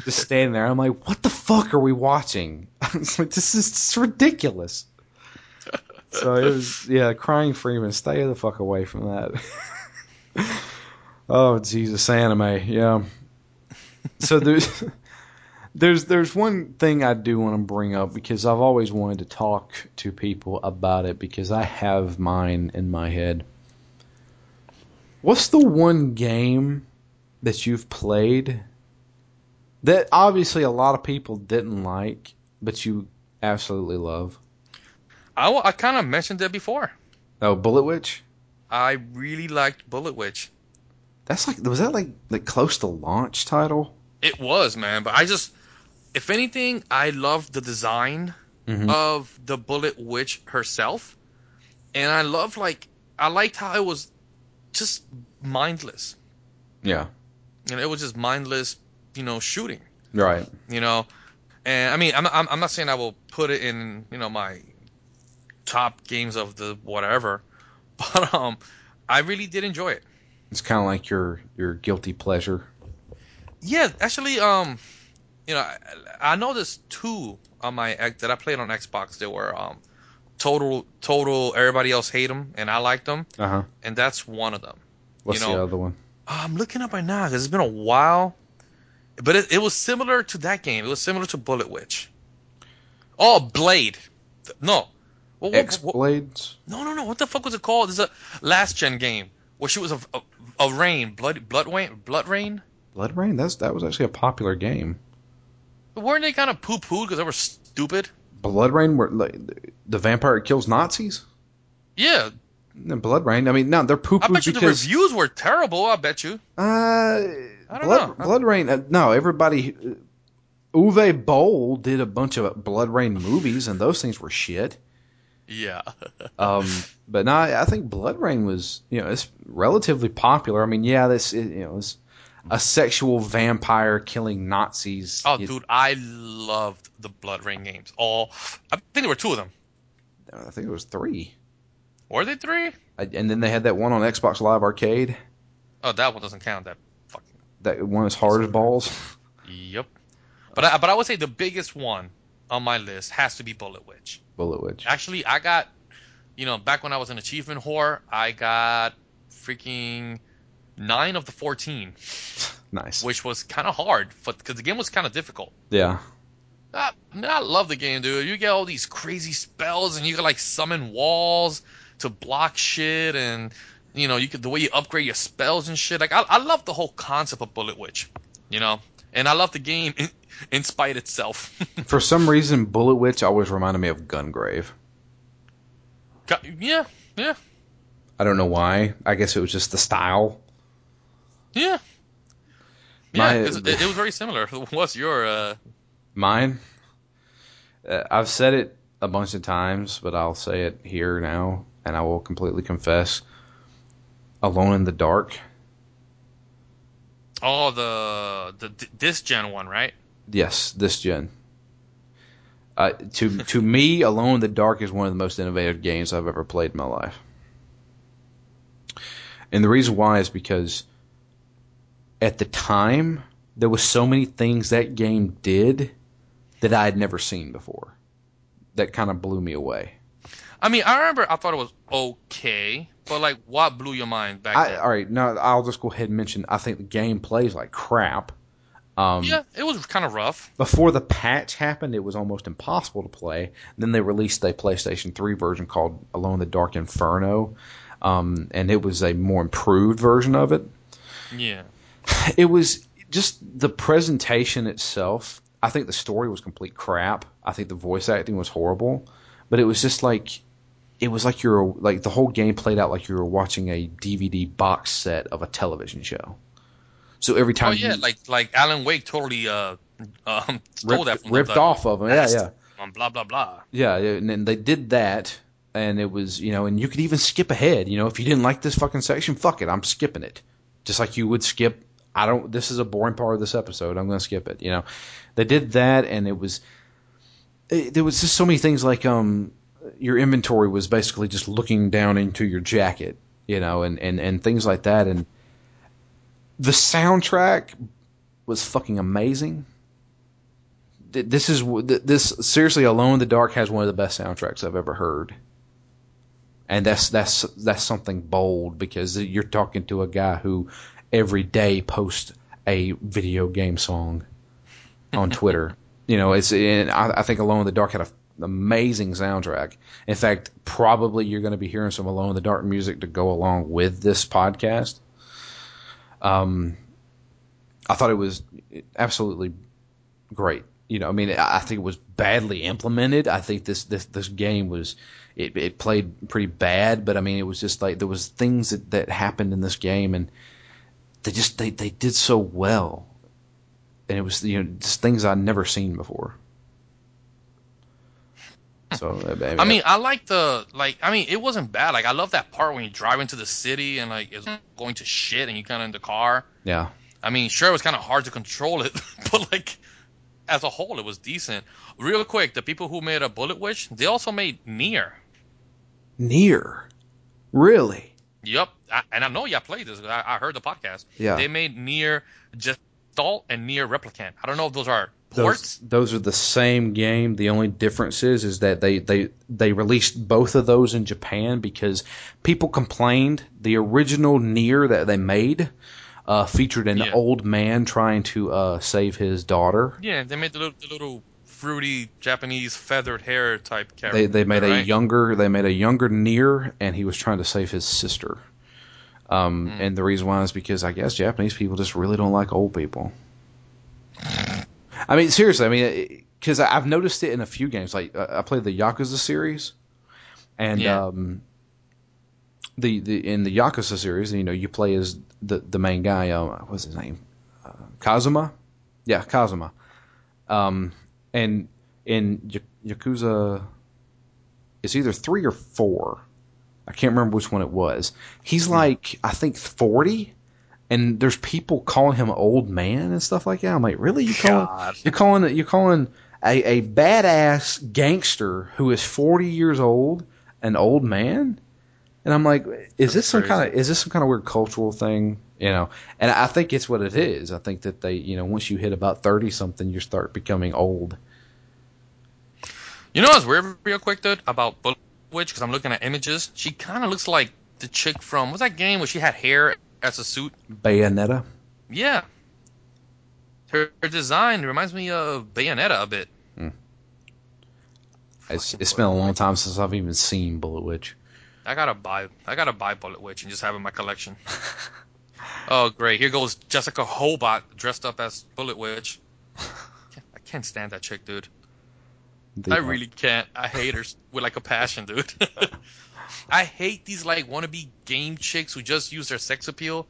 just standing there. I'm like, what the fuck are we watching? Like, this is this is ridiculous. So it was yeah, crying Freeman. Stay the fuck away from that. oh Jesus, anime. Yeah. So there's there's there's one thing I do want to bring up because I've always wanted to talk to people about it because I have mine in my head. What's the one game that you've played that obviously a lot of people didn't like, but you absolutely love? I, I kind of mentioned that before. Oh, Bullet Witch. I really liked Bullet Witch. That's like was that like like close to launch title? It was, man, but I just, if anything, I loved the design Mhm. of the Bullet Witch herself, and I love like I liked how it was just mindless. Yeah. And it was just mindless, you know, shooting. Right. you know. And I mean, I'm, I'm I'm not saying I will put it in you know my top games of the whatever, but um, I really did enjoy it. It's kind of like your your guilty pleasure. Yeah, actually, um, you know, I, I know there's two on my that I played on Xbox. They were um, total total. Everybody else hate them, and I liked them, Uh huh. and that's one of them. What's You know- the other one? I'm looking up right now because it's been a while, but it, it was similar to that game. It was similar to Bullet Witch. Oh, Blade. No. What, what, X what- Blades. no, no, no. What the fuck was it called? It's a last gen game where she was a, a, a rain, blood, BloodRayne, blood rain. BloodRayne. That's that was actually a popular game. But weren't they kind of poo pooed because they were stupid? BloodRayne, where like, the vampire kills Nazis. Yeah, And BloodRayne. I mean, no, they're poo I bet you the because reviews were terrible. I bet you. uh, I don't Blood know. BloodRayne. Uh, no, everybody. Uh, Uwe Boll did a bunch of BloodRayne movies, and those things were shit. Yeah. Um, but no, I I think BloodRayne was, you know, it's relatively popular. I mean, yeah, this, it, you know, it's a sexual vampire killing Nazis. oh, dude, I loved the BloodRayne games. All I think there were two of them. I think it was three. Were they three? I- And then they had that one on Xbox Live Arcade. Oh, that one doesn't count. That fucking. That one as hard as balls. Yep. But I, but I would say the biggest one on my list has to be Bullet Witch. Bullet Witch. Actually, I got, you know, back when I was an achievement whore, I got freaking nine of the 14, Nice. which was kind of hard because the game was kind of difficult. Yeah. I, mean, I love the game, dude. You get all these crazy spells, and you can like summon walls to block shit, and you know, you could the way you upgrade your spells and shit. Like, I, I love the whole concept of Bullet Witch, you know, and I love the game in, in spite itself. For some reason, Bullet Witch always reminded me of Gungrave. Yeah, yeah, I don't know why. I guess it was just the style. yeah. My- it, it was very similar. What's your uh, Mine. Uh, I've said it a bunch of times, but I'll say it here now, and I will completely confess. Alone in the Dark. oh the the this gen one, right? Yes, this gen. Uh, to to me, Alone the Dark is one of the most innovative games I've ever played in my life. And the reason why is because at the time there was so many things that game did that I had never seen before. That kind of blew me away. I mean, I remember I thought it was okay, but like, what blew your mind back I, then? all right, now I'll just go ahead and mention. I think the game plays like crap. Um, yeah, it was kind of rough. before the patch happened, it was almost impossible to play. Then they released a PlayStation 3 version called Alone in the Dark Inferno, um, and it was a more improved version of it. Yeah. It was just the presentation itself. I think the story was complete crap. I think the voice acting was horrible, but it was just like it was like you're like the whole game played out like you were watching a DVD box set of a television show. So every time Oh yeah, like like Alan Wake totally uh um stole that ripped, from ripped the, off of him. yeah, yeah. Um, blah blah blah. Yeah, and then they did that, and it was you know, and you could even skip ahead. You know, if you didn't like this fucking section, fuck it, I'm skipping it. Just like you would skip. I don't. This is a boring part of this episode. I'm going to skip it. You know, they did that, and it was. It, there was just so many things like um, your inventory was basically just looking down into your jacket. You know, and and and things like that, and the soundtrack was fucking amazing. This is this seriously alone in the dark has one of the best soundtracks i've ever heard. And that's that's that's something bold because you're talking to a guy who every day posts a video game song on twitter. You know it's and I, I think alone in the dark had a amazing soundtrack. In fact probably you're going to be hearing some alone in the dark music to go along with this podcast um i thought it was absolutely great. You know, I mean, I think it was badly implemented. I think this this this game was it, it played pretty bad, but I mean, it was just like there was things that that happened in this game, and they just they they did so well, and it was you know just things I'd never seen before. So I I mean, I like the like. I mean, it wasn't bad. Like, I love that part when you drive into the city and like it's going to shit and you kind of in the car. yeah, I mean, sure, it was kind of hard to control it, but like as a whole, it was decent. Real quick, the people who made a Bullet Witch, they also made Nier. Nier, really, Yep, I, and I know y'all played this. I, I heard the podcast. Yeah. they made Nier Gestalt and Nier Replicant. I don't know if those are ports. Those, those are the same game. The only difference is, is that they, they, they released both of those in Japan because people complained the original Nier that they made uh, featured an Yeah. old man trying to uh, save his daughter. Yeah, they made the little, the little fruity Japanese feathered hair type character. They they made a younger they made a younger Nier and he was trying to save his sister. Um, Hmm. And the reason why is because I guess Japanese people just really don't like old people. I mean, seriously, I mean, because I've noticed it in a few games. Like uh, I played the Yakuza series, and Yeah. um, the the in the Yakuza series, you know, you play as the the main guy. Uh, what's his name? Uh, Kazuma. Yeah, Kazuma. Um, and in Y- Yakuza, it's either three or four. I can't remember which one it was. He's like I think forty, and there's people calling him old man and stuff like that. I'm like, really? You calling you're calling you're calling a, a badass gangster who is 40 years old an old man? And I'm like, is this some crazy. kind of is this some kind of weird cultural thing You know, and I think it's what it is. I think that they, you know, once you hit about thirty something, you start becoming old. You know what's weird, real quick, dude, about Bullet Witch? Because I'm looking at images. She kind of looks like the chick from what's that game where she had hair as a suit? Bayonetta. Yeah. Her, her design reminds me of Bayonetta a bit. Hmm. It's, it's been a long time since I've even seen Bullet Witch. I gotta buy. I gotta buy Bullet Witch and just have it in my collection. oh, great! Here goes Jessica Hobart dressed up as Bullet Witch. I can't stand that chick, dude. I really can't. I hate her with like a passion, dude. I hate these like wannabe game chicks who just use their sex appeal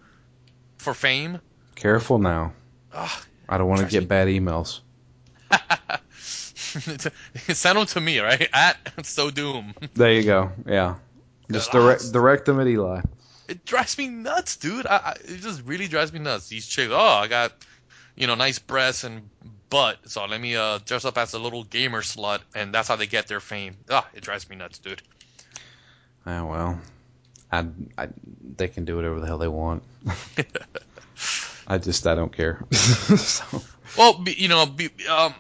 for fame. careful now. Ugh. I don't want to get bad emails. Send them to me, right? At so doom. There you go. Yeah, just direct direct them at Eli. It drives me nuts, dude. I, I, it just really drives me nuts. These chicks. Oh, I got, you know, nice breasts and butt. So let me uh, dress up as a little gamer slut, and that's how they get their fame. Ah, it drives me nuts, dude. Ah, well, I, I they can do whatever the hell they want. I just I don't care. so, Well, you know, be, um,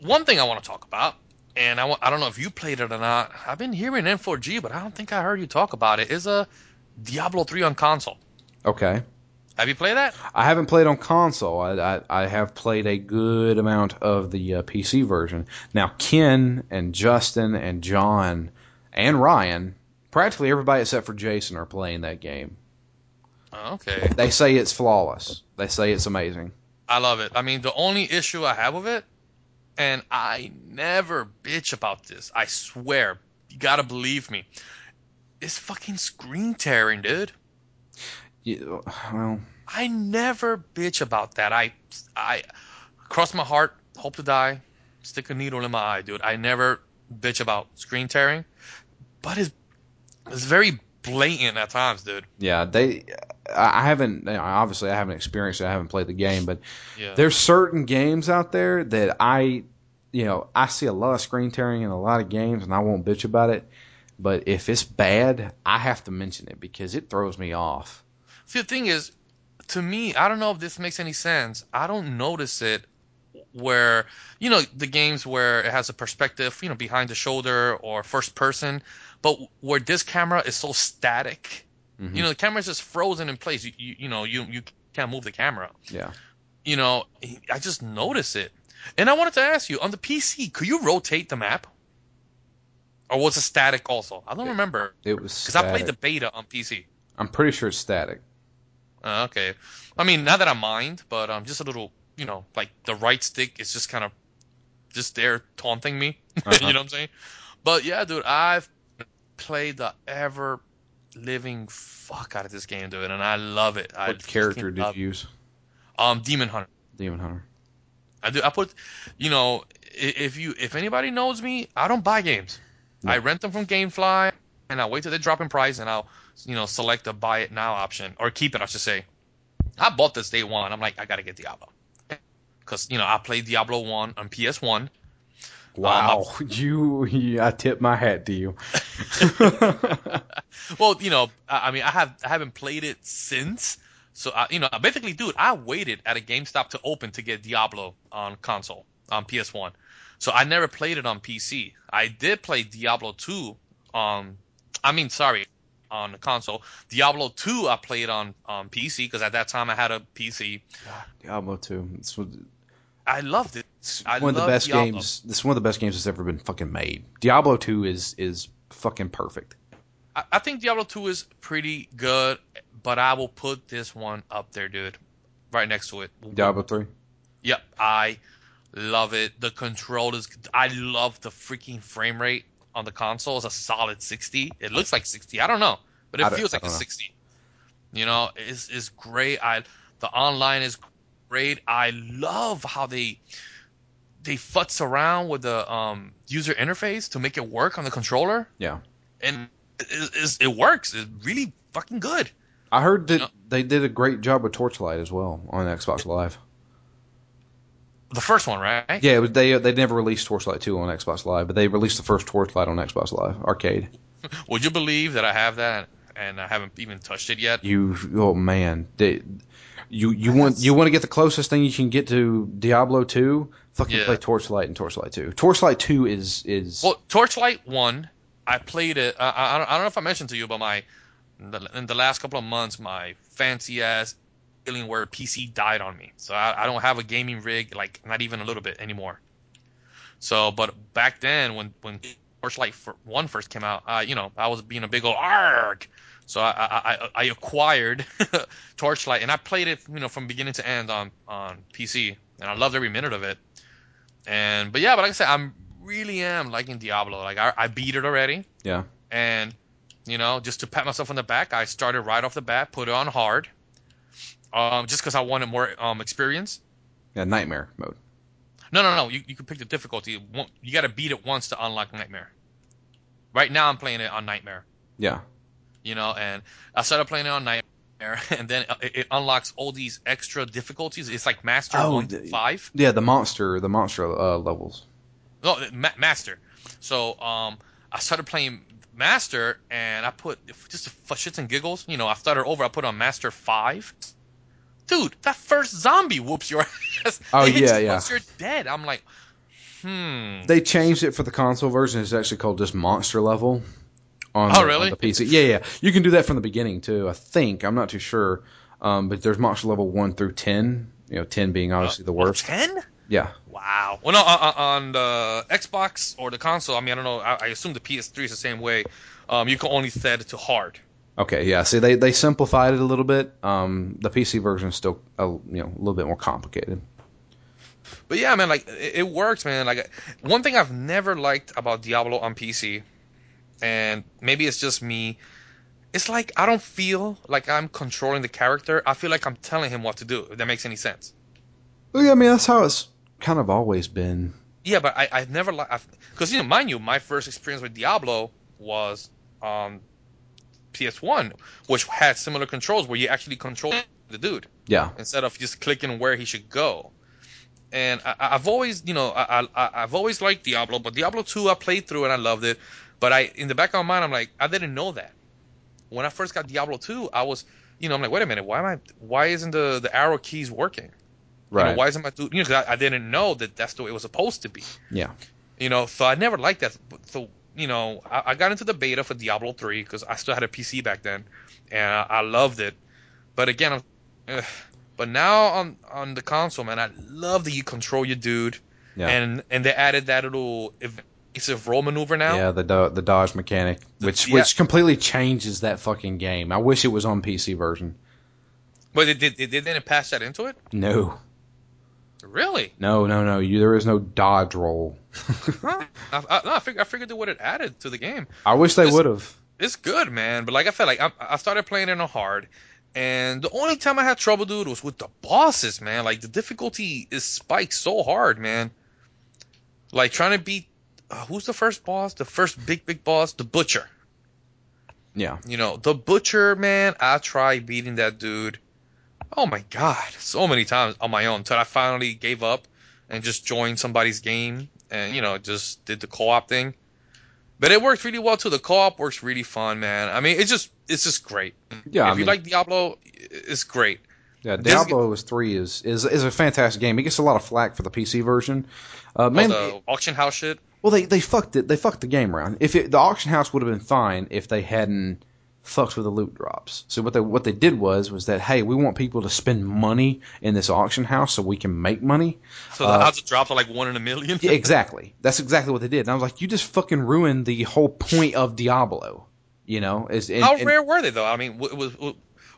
one thing I want to talk about, and I I don't know if you played it or not. I've been hearing N4G, but I don't think I heard you talk about it. Is a Diablo 3 on console. okay, Have you played that? I haven't played on console. I, I I have played a good amount of the uh, PC version. Now Ken and Justin and John and Ryan, practically everybody except for Jason are playing that game. Oh, Okay. They say it's flawless. They say it's amazing. I love it. I mean, the only issue I have with it, and I never bitch about this, I swear, you gotta believe me, is fucking screen tearing, dude. You, well, I never bitch about that. I, I cross my heart, hope to die, stick a needle in my eye, dude. I never bitch about screen tearing, but it's, it's very blatant at times, dude. yeah, they. I I haven't. Obviously, I haven't experienced it. I haven't played the game, but Yeah. there's certain games out there that I, you know, I see a lot of screen tearing in a lot of games, and I won't bitch about it. But if it's bad, I have to mention it because it throws me off. See, the thing is, to me, I don't know if this makes any sense. I don't notice it where, you know, the games where it has a perspective, you know, behind the shoulder or first person, but where this camera is so static. Mhm. You know, the camera's just frozen in place. You, you, you know, you, you can't move the camera. Yeah. You know, I just notice it. And I wanted to ask you, on the PC, could you rotate the map? Or was it static also? I don't remember. It was Because I played the beta on PC. I'm pretty sure it's static. Uh, okay. I mean, not that I mind, but um, just a little, you know, like the right stick is just kind of just there taunting me. Uh-huh. you know what I'm saying? But yeah, dude, I've played the ever living fuck out of this game, dude, and I love it. I What character did love- you use? Um, Demon Hunter. Demon Hunter. I do. I put, you know, if you if anybody knows me, I don't buy games. No. I rent them from GameFly, and I wait till they drop in price, and I'll, you know, select the buy it now option or keep it. I should say. I bought this day one. I'm like, I gotta get Diablo, because you know I played Diablo one on PS one. Uh, uh, wow, you, you! I tip my hat to you. Well, you know, I, I mean, I have I haven't played it since. So, I, you know, basically, dude, I waited at a GameStop to open to get Diablo on console on PS1. So I never played it on PC. I did play Diablo 2 on, I mean, sorry, on the console. Diablo 2 I played on on PC because at that time I had a PC. Diablo 2. I loved it. It's I one of the best Diablo. games. This is one of the best games that's ever been fucking made. Diablo 2 is is fucking perfect. I, I think Diablo 2 is pretty good, but I will put this one up there, dude, right next to it. Diablo 3. Yep, I love it. The controllers, I love the freaking frame rate on the console. It's a solid 60. It looks like 60. I don't know, but it feels like a know. 60. You know, it's it's great. I the online is great. I love how they they futz around with the um, user interface to make it work on the controller, Yeah. and it, it, it works. It's really fucking good. I heard that Yeah. they did a great job with Torchlight as well on Xbox Live. The first one, right? Yeah, but they they never released Torchlight 2 on Xbox Live, but they released the first Torchlight on Xbox Live Arcade. Would you believe that I have that and I haven't even touched it yet. You oh man, They- you you want you want to get the closest thing you can get to Diablo two? Fucking Yeah. play Torchlight and Torchlight two. Torchlight two is is Well, Torchlight one, I played it. I, I, don't- I don't know if I mentioned to you, but my in the, last couple of months, my fancy ass Alienware PC died on me, so I, I don't have a gaming rig, like not even a little bit anymore. So, but back then, when when Torchlight one first came out, uh, you know, I was being a big old arg. So I I, I, acquired Torchlight and I played it, you know, from beginning to end on on PC, and I loved every minute of it. And but yeah, but like I said, I'm really am liking Diablo. Like I, I beat it already, yeah. and you know, just to pat myself on the back, I started right off the bat, put it on hard, um, just because I wanted more um experience. Yeah, nightmare mode. No, no, no. You you can pick the difficulty. You got to beat it once to unlock Nightmare. Right now, I'm playing it on Nightmare. Yeah. You know, and I started playing it on Nightmare, and then it, it unlocks all these extra difficulties. It's like Master Oh, one the- five. Yeah, the monster the monster uh, levels. No, ma- Master. So um, I started playing Master, and I put just for shits and giggles. You know, I started over. I put on Master five. Dude, that first zombie whoops your ass. Oh, yeah, yeah. Once you're dead, I'm like, hmm. They changed it for the console version. It's actually called just monster level. On Oh, the, really? On the PC. Yeah, yeah. You can do that from the beginning too. I think I'm not too sure. Um, but there's monster level one through ten. You know, ten being obviously the worst. Ten? Yeah. Wow. Well, no, on, on the Xbox or the console, I mean, I don't know. I, I assume the PS3 is the same way. Um, you can only set it to hard. Okay, yeah. See, they they simplified it a little bit. Um, the PC version is still a, you know a little bit more complicated. But yeah, man, like it, it works, man. Like one thing I've never liked about Diablo on PC, and maybe it's just me. It's like I don't feel like I'm controlling the character. I feel like I'm telling him what to do. If that makes any sense. Well, yeah, I mean that's how it's kind of always been. Yeah, but I, I've never like because you know, mind you, my first experience with Diablo was um, on PS1, which had similar controls where you actually control the dude. Yeah. instead of just clicking where he should go. And I, I- I've always, you know, I, I, I've always liked Diablo, but Diablo 2 I played through and I loved it. But I, in the back of my mind, I'm like, I didn't know that. When I first got Diablo 2, I was, you know, I'm like, wait a minute, why am I, why isn't the, the arrow keys working? You Right. know, why isn't my, dude, you know, 'cause I, I didn't know that that's the way it was supposed to be. Yeah. You know, so I never liked that. So, you know, I, I got into the beta for Diablo 3 because I still had a PC back then, and I, I loved it. But again, I'm, ugh. but now on on the console, man, I love that you control your dude, Yeah. and and they added that little evasive roll maneuver now. Yeah, the do- the dodge mechanic, which yeah. which completely changes that fucking game. I wish it was on PC version. But they, did they didn't pass that into it. No, Really? no, no, no. You, there is no dodge roll. I, I, no, I, figured, I figured they would have added to the game. I wish they would have. it's good, man. But like I felt like I, I started playing it on hard, and the only time I had trouble, dude, was with the bosses, man. Like the difficulty is spiked so hard, man. Like trying to beat uh, who's the first boss? The first big big boss, the butcher. Yeah, You know, the butcher, man. I tried beating that dude. Oh my god, so many times on my own till I finally gave up and just joined somebody's game and you know just did the co-op thing. But it worked really well too. The co-op works really fun, man. I mean, it's just it's just great. yeah. if I you like Diablo, it's great. yeah. this- Diablo is three is, is is a fantastic game. It gets a lot of flack for the PC version. Uh, Oh, the auction house shit. Well, they they fucked it. They fucked the game around. If it, the auction house would have been fine if they hadn't fucked with the loot drops. So what they what they did was was that hey, we want people to spend money in this auction house so we can make money. So the Uh, odds of drops are like one in a million. Yeah, exactly. That's exactly what they did. And I was like, you just fucking ruined the whole point of Diablo. You know, is How and- rare were they though? I mean, was,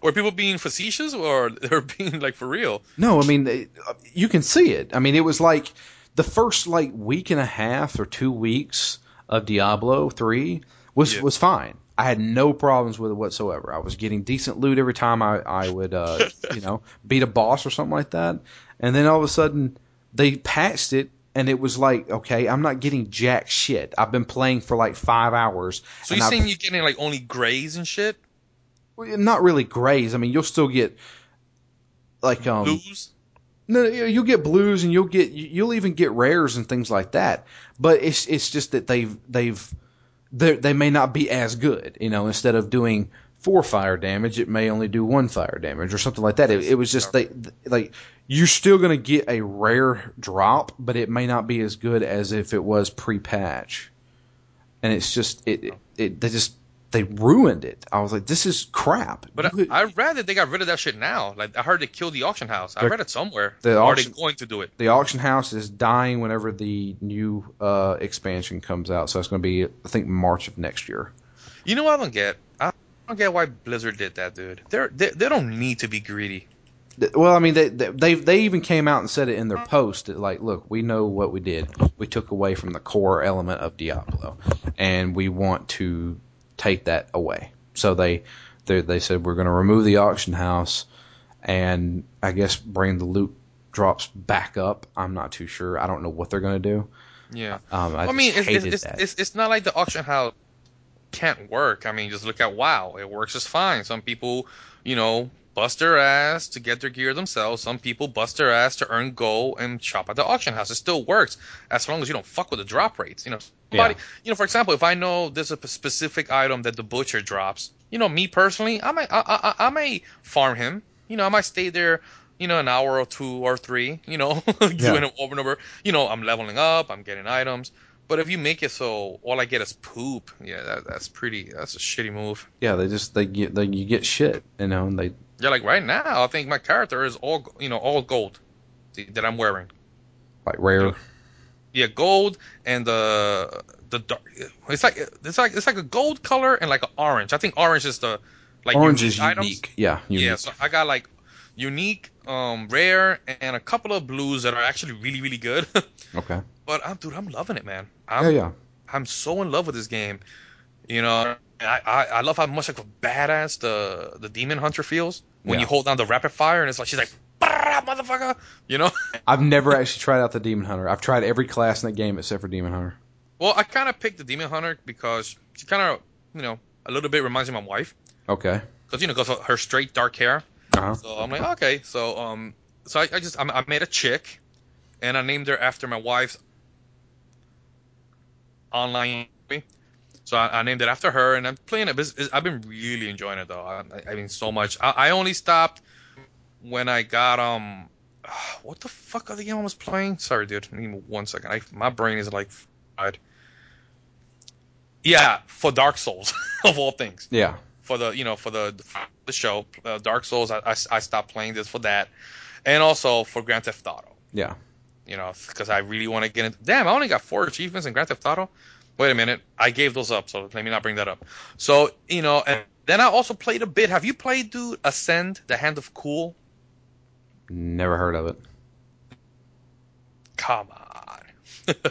were people being facetious or they're being like for real? No, I mean, they- you can see it. I mean, it was like the first like week and a half or two weeks of Diablo three was Yeah. was fine. I had no problems with it whatsoever. I was getting decent loot every time I I would uh, you know beat a boss or something like that. And then all of a sudden they patched it. And it was like, okay, I'm not getting jack shit. I've been playing for like five hours. So you're I've- saying you're getting like only grays and shit, Well, not really grays. I mean, you'll still get like um blues? No, you'll get blues and you'll get you'll even get rares and things like that. But it's it's just that they've they've they they may not be as good. You know, instead of doing four fire damage, it may only do one fire damage or something like that. It, it was just they like you're still going to get a rare drop, but it may not be as good as if it was pre-patch. And it's just it it, it they just they ruined it. I was like, this is crap. But You- I, I read that they got rid of that shit now. Like I heard they killed the auction house. I read it somewhere. the Are auction- they going to do it? the auction house is dying whenever the new uh, expansion comes out, so it's going to be I think March of next year. You know what I don't get? I don't get why Blizzard did that, dude. They're they, they don't need to be greedy. Well, I mean, they they they they even came out and said it in their post. That, like, look, we know what we did. We took away from the core element of Diablo, and we want to take that away. So they they, they said we're going to remove the auction house, and I guess bring the loot drops back up. I'm not too sure. I don't know what they're going to do. Yeah. Um, I, I mean, it's, it's, it's, it's not like the auction house can't work. I mean, just look at WoW. It works just fine. Some people, you know, bust their ass to get their gear themselves. Some people bust their ass to earn gold and shop at the auction house. It still works as long as you don't fuck with the drop rates. You know, somebody, you know, for example, if I know there's a specific item that the butcher drops, you know, me personally, I might, I, I, I may farm him. You know, I might stay there. You know, an hour or two or three. You know, doing it over and over. You know, I'm leveling up. I'm getting items. But if you make it so all I get is poop, yeah, that, that's pretty. That's a shitty move. yeah, they just they get they you get shit, you know, and they Yeah, like right now, I think my character is all you know, all gold that I'm wearing. like rare. Yeah, gold and the the dark. It's like it's like it's like a gold color and like an orange. I think orange is the like Orange unique is items. unique. Yeah, unique. Yeah, so I got like unique, um, rare, and a couple of blues that are actually really really good. Okay. but I'm dude, I'm loving it, man. I'm Yeah, yeah. I'm so in love with this game. You know, I, I, I love how much like a badass the the demon hunter feels when Yeah. you hold down the rapid fire and it's like she's like "Brrrah, motherfucker, you know. I've never actually tried out the Demon Hunter. I've tried every class in that game except for Demon Hunter. well, I kind of picked the demon hunter because she kind of you know a little bit reminds me of my wife Okay. because you know because her straight dark hair. Uh-huh. So I'm like okay, so um so I, I just I, I made a chick and I named her after my wife's online. So I, I named it after her, and I'm playing it. But it's- it's- I've been really enjoying it though. I, I- mean, so much. I, I only stopped when I got um, what the fuck other game I was playing? Sorry, dude. Give me one second. I, my brain is like fried. Yeah, for Dark Souls of all things. Yeah. For the you know for the the show uh, Dark Souls, I, I I stopped playing this for that, and also for Grand Theft Auto Yeah. you know, because I really want to get into. Damn, I only got four achievements in Grand Theft Auto. Wait a minute, I gave those up, so let me not bring that up. So you know, and then I also played a bit. Have you played, dude, Ascend: The Hand of Kul? Never heard of it. Come on,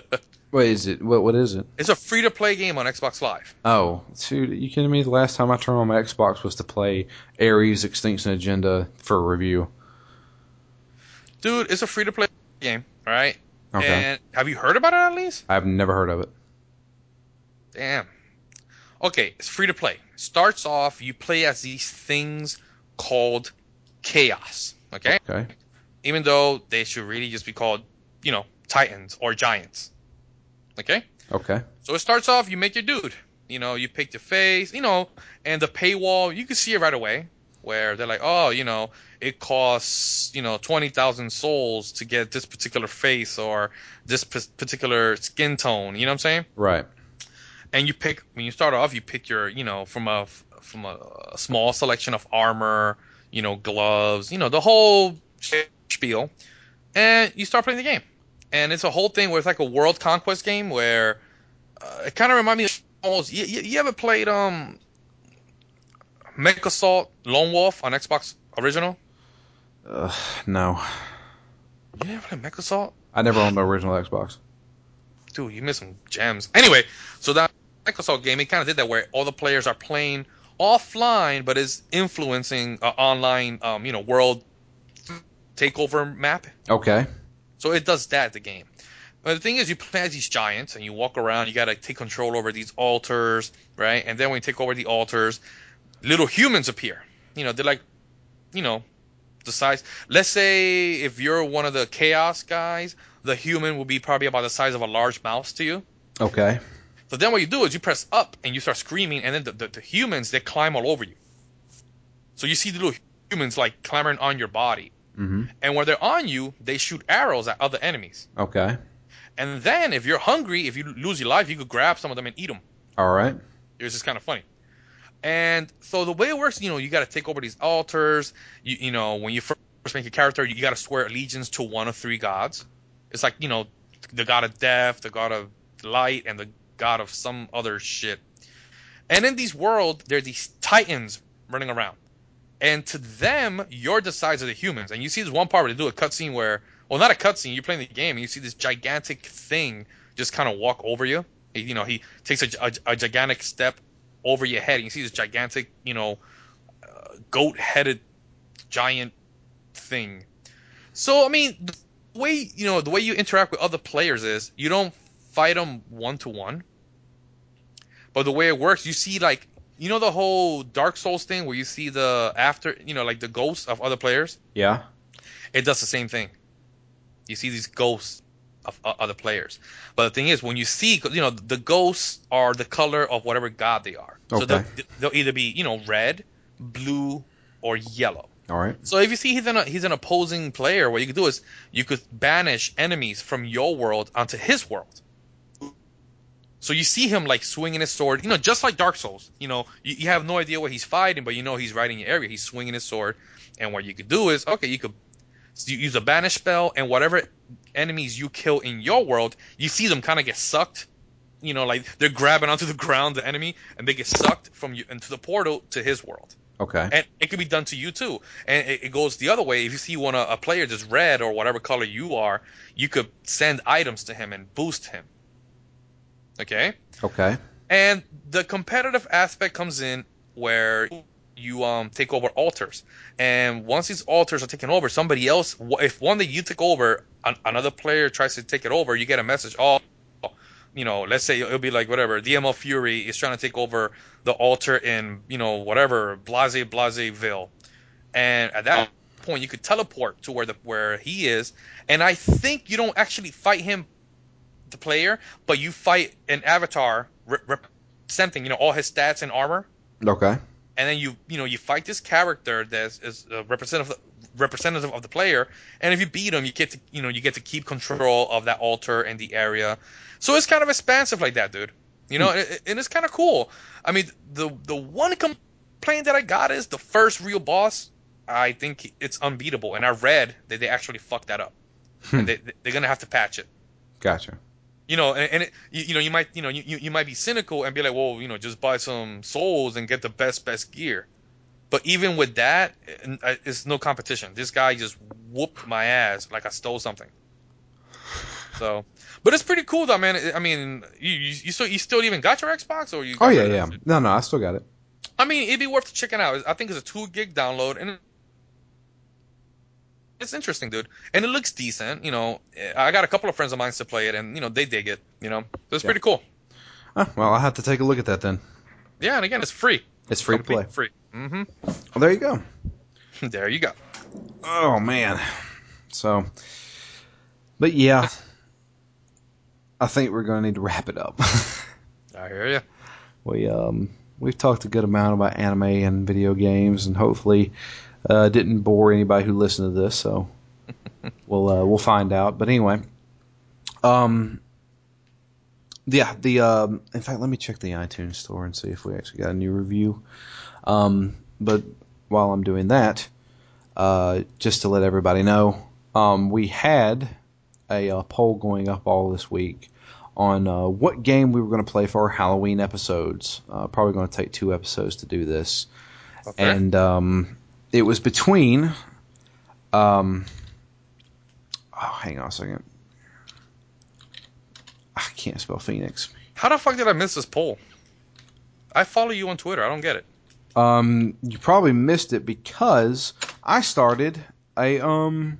What is it? What what is it? it's a free-to-play game on Xbox Live. Oh, dude, you kidding me? The last time I turned on my Xbox was to play Ares Extinction Agenda for a review. Dude, it's a free-to-play game, all right? Okay. And have you heard about it at least? I've never heard of it. Damn. Okay, it's free to play. Starts off, you play as these things called Caos. Okay? Okay. Even though they should really just be called, you know, titans or giants. Okay? Okay. So it starts off, you make your dude. You know, you pick your face, you know, and the paywall, you can see it right away. Where they're like, oh, you know, it costs, you know, 20,000 souls to get this particular face or this p- particular skin tone. You know what I'm saying? Right. And you pick when you start off you pick your you know from a from a, a small selection of armor you know gloves you know the whole spiel. And you start playing the game. And it's a whole thing where it's like a world conquest game where uh, it kind of reminds me of almost you, you, you ever played um MechAssault Lone Wolf on Xbox original? Uh, no, you never played MechAssault? I never owned the original Xbox. dude, you missed some gems. Anyway, so that Microsoft game, it kind of did that where all the players are playing offline, but is influencing an online, um, you know, world takeover map. Okay. So it does that, the game. But the thing is, you play as these giants, and you walk around. You gotta take control over these altars, right? And then when you take over the altars, little humans appear. You know, they're like, you know, the size. Let's say if you're one of the Caos guys, the human will be probably about the size of a large mouse to you. Okay. So then what you do is you press up and you start screaming, and then the, the, the humans they climb all over you. So you see the little humans like clambering on your body, Mm-hmm. and when they're on you, they shoot arrows at other enemies. Okay. And then if you're hungry, if you lose your life, you could grab some of them and eat them. All right. It was just kind of funny. And so the way it works, you know, you got to take over these altars. You, you know, when you first make a character, you got to swear allegiance to one of three gods. It's like, you know, the god of death, the god of light, and the god of some other shit. And in these worlds, there are these titans running around. And to them, you're the size of the humans. And you see this one part where they do a cutscene where, well, not a cutscene, you're playing the game, and you see this gigantic thing just kind of walk over you. You know, he takes a, a, a gigantic step over your head, and you see this gigantic, you know, uh, goat-headed giant thing. So, I mean, the way you know the way you interact with other players is you don't fight them one to one, but the way it works, you see like you know the whole Dark Souls thing where you see the after, you know, like the ghosts of other players. Yeah. It does the same thing. You see these ghosts of uh, other players. But the thing is, when you see, you know, the ghosts are the color of whatever god they are. So Okay. they'll, they'll either be, you know, red, blue, or yellow. All right. So if you see he's an he's an opposing player, what you could do is you could banish enemies from your world onto his world. So you see him like swinging his sword, you know, just like Dark Souls. You know, you, you have no idea what he's fighting, but you know he's right in your area. He's swinging his sword, and what you could do is, okay, you could use a banish spell, and whatever enemies you kill in your world, you see them kind of get sucked. You know, like they're grabbing onto the ground, the enemy, and they get sucked from you into the portal to his world Okay. and it could be done to you too. And it, it goes the other way. If you see one a, a player just red or whatever color you are, you could send items to him and boost him. Okay, Okay. and the competitive aspect comes in where you um take over altars, and once these altars are taken over, somebody else, if one that you took over, an, another player tries to take it over, you get a message. Oh. You know, let's say it'll be like whatever. DML Fury is trying to take over the altar in, you know, whatever Blase Blaseville, and at that point you could teleport to where the where he is, and I think you don't actually fight him, the player, but you fight an avatar re- representing, you know, all his stats and armor, Okay. and then you you know you fight this character that is a representative representative of the player, and if you beat him, you get to you know you get to keep control of that altar and the area. So it's kind of expansive like that, dude. You know, and, and it's kind of cool. I mean, the the one complaint that I got is the first real boss. I think it's unbeatable, and I read that they actually fucked that up. Hmm. And they, they're gonna have to patch it. Gotcha. You know, and, and it, you, you know, you might, you know, you, you you might be cynical and be like, well, you know, just buy some souls and get the best best gear. But even with that, uh, it's no competition. This guy just whooped my ass like I stole something. So, but it's pretty cool though, man. I mean, you you, you still you still even got your Xbox or you? Oh yeah, yeah. No, no, I still got it. I mean, it'd be worth checking out. I think it's a two gig download, and it's interesting, dude. And it looks decent. You know, I got a couple of friends of mine to play it, and you know they dig it. You know, so it's Yeah. pretty cool. Oh, well, I'll have to take a look at that then. Yeah, and again, it's free. It's free to play. Free. Mm-hmm. Well, there you go. there you go. Oh man. So, but yeah, I think we're going to need to wrap it up. I hear you. we um we've talked a good amount about anime and video games, and hopefully uh, didn't bore anybody who listened to this. So we'll uh, we'll find out. But anyway, um, yeah, the um, in fact, let me check the iTunes store and see if we actually got a new review. Um, but while I'm doing that, uh, just to let everybody know, um, we had a, uh poll going up all this week on uh, what game we were going to play for our Halloween episodes. Uh, probably going to take two episodes to do this, Okay. and um, it was between. Um, oh, hang on a second. I can't spell Phoenix. How the fuck did I miss this poll? I follow you on Twitter. I don't get it. Um, you probably missed it because I started a um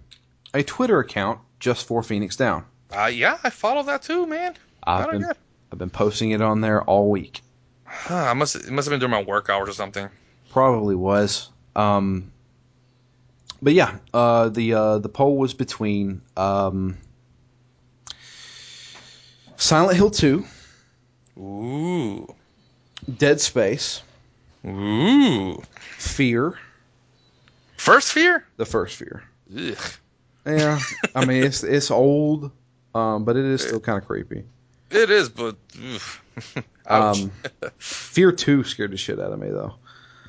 a Twitter account just for Phoenix Down. Uh, yeah, I follow that too, man. I've been get. I've been posting it on there all week. Huh, I must it must have been during my work hours or something. Probably was. Um, but yeah, uh, the uh, the poll was between um, Silent Hill 2, Ooh, Dead Space, ooh. Fear, first Fear? The first Fear. Ugh. Yeah, I mean it's it's old, um, but it is still kind of creepy. It is, but Um, Fear Two scared the shit out of me though.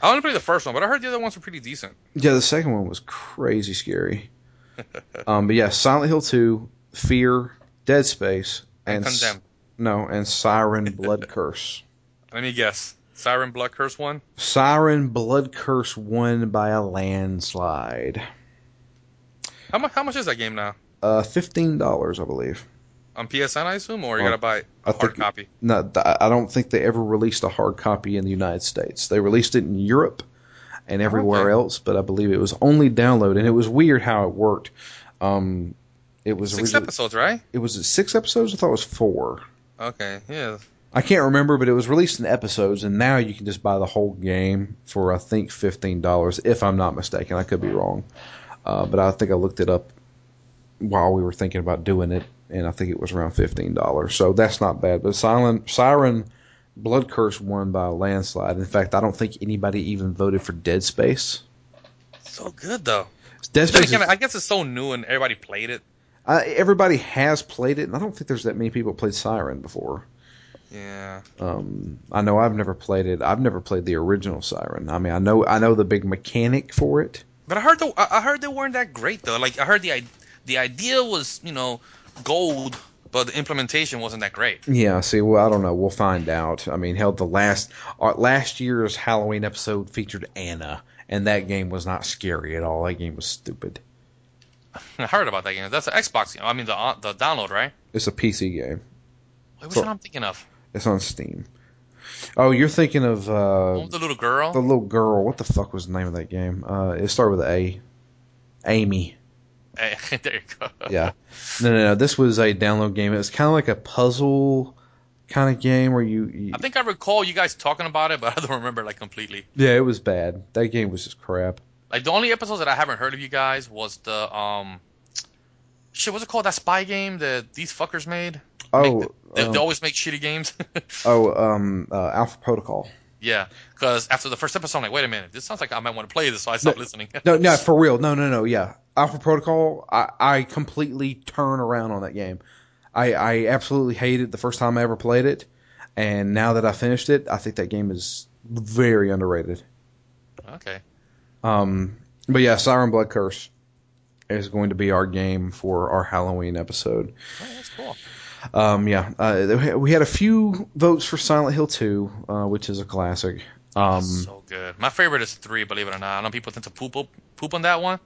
I only played the first one, but I heard the other ones were pretty decent. Yeah, the second one was crazy scary. um, but yeah, Silent Hill Two, Fear, Dead Space, And and s- no, and Siren Blood Curse. Let me guess. Siren Blood Curse one? Siren Blood Curse won by a landslide. How much? How much is that game now? Uh, fifteen dollars, I believe. On PSN, I assume, or you Uh, gotta buy I a hard think- copy. No, I don't think they ever released a hard copy in the United States. They released it in Europe and everywhere Okay. else, but I believe it was only download, and it was weird how it worked. Um, it was Six episodes, right? It was six episodes. I thought it was four. Okay, yeah. I can't remember, but it was released in episodes, and now you can just buy the whole game for I think fifteen dollars, if I'm not mistaken. I could be wrong, uh, but I think I looked it up while we were thinking about doing it, and I think it was around fifteen dollars. So that's not bad. But Silent Siren Blood Curse won by a landslide. In fact, I don't think anybody even voted for Dead Space. So good though. Dead Space. again, is- I guess it's so new and everybody played it. everybody has played it, and I don't think there's that many people played Siren before. Yeah. Um, I know I've never played it. I've never played the original Siren. I mean, I know I know the big mechanic for it. But I heard the, I heard they weren't that great though. Like I heard the the idea was you know gold, but the implementation wasn't that great. Yeah. See, well, I don't know. We'll find out. I mean, hell, the last uh, last year's Halloween episode featured Anna, and that game was not scary at all. That game was stupid. I heard about that game. That's an Xbox game. I mean the uh, the download, right? It's a PC game. Wait, which So- one I'm thinking of? It's on Steam. Oh, you're thinking of uh, the little girl. the little girl. What the fuck was the name of that game? Uh, it started with A. Amy. There you go. Yeah. No, no, no. This was a download game. It was kind of like a puzzle kind of game where you, you. I think I recall you guys talking about it, but I don't remember like completely. Yeah, it was bad. That game was just crap. Like the only episodes that I haven't heard of you guys was the um shit. What's it called? That spy game that these fuckers made. Oh, they, um, they always make shitty games. oh, um, uh, Alpha Protocol. Yeah, because after the first episode, I'm like, wait a minute, this sounds like I might want to play this, so I stopped listening. No, no, for real. No, no, no. Yeah, Alpha Protocol. I, I completely turn around on that game. I, I absolutely hated it the first time I ever played it, and now that I finished it, I think that game is very underrated. okay. Um, but yeah, Siren Blood Curse is going to be our game for our Halloween episode. Oh, that's cool. Um, yeah, uh, we had a few votes for Silent Hill 2, uh, which is a classic. Um, so good. My favorite is three, believe it or not. I know people tend to poop poop on that one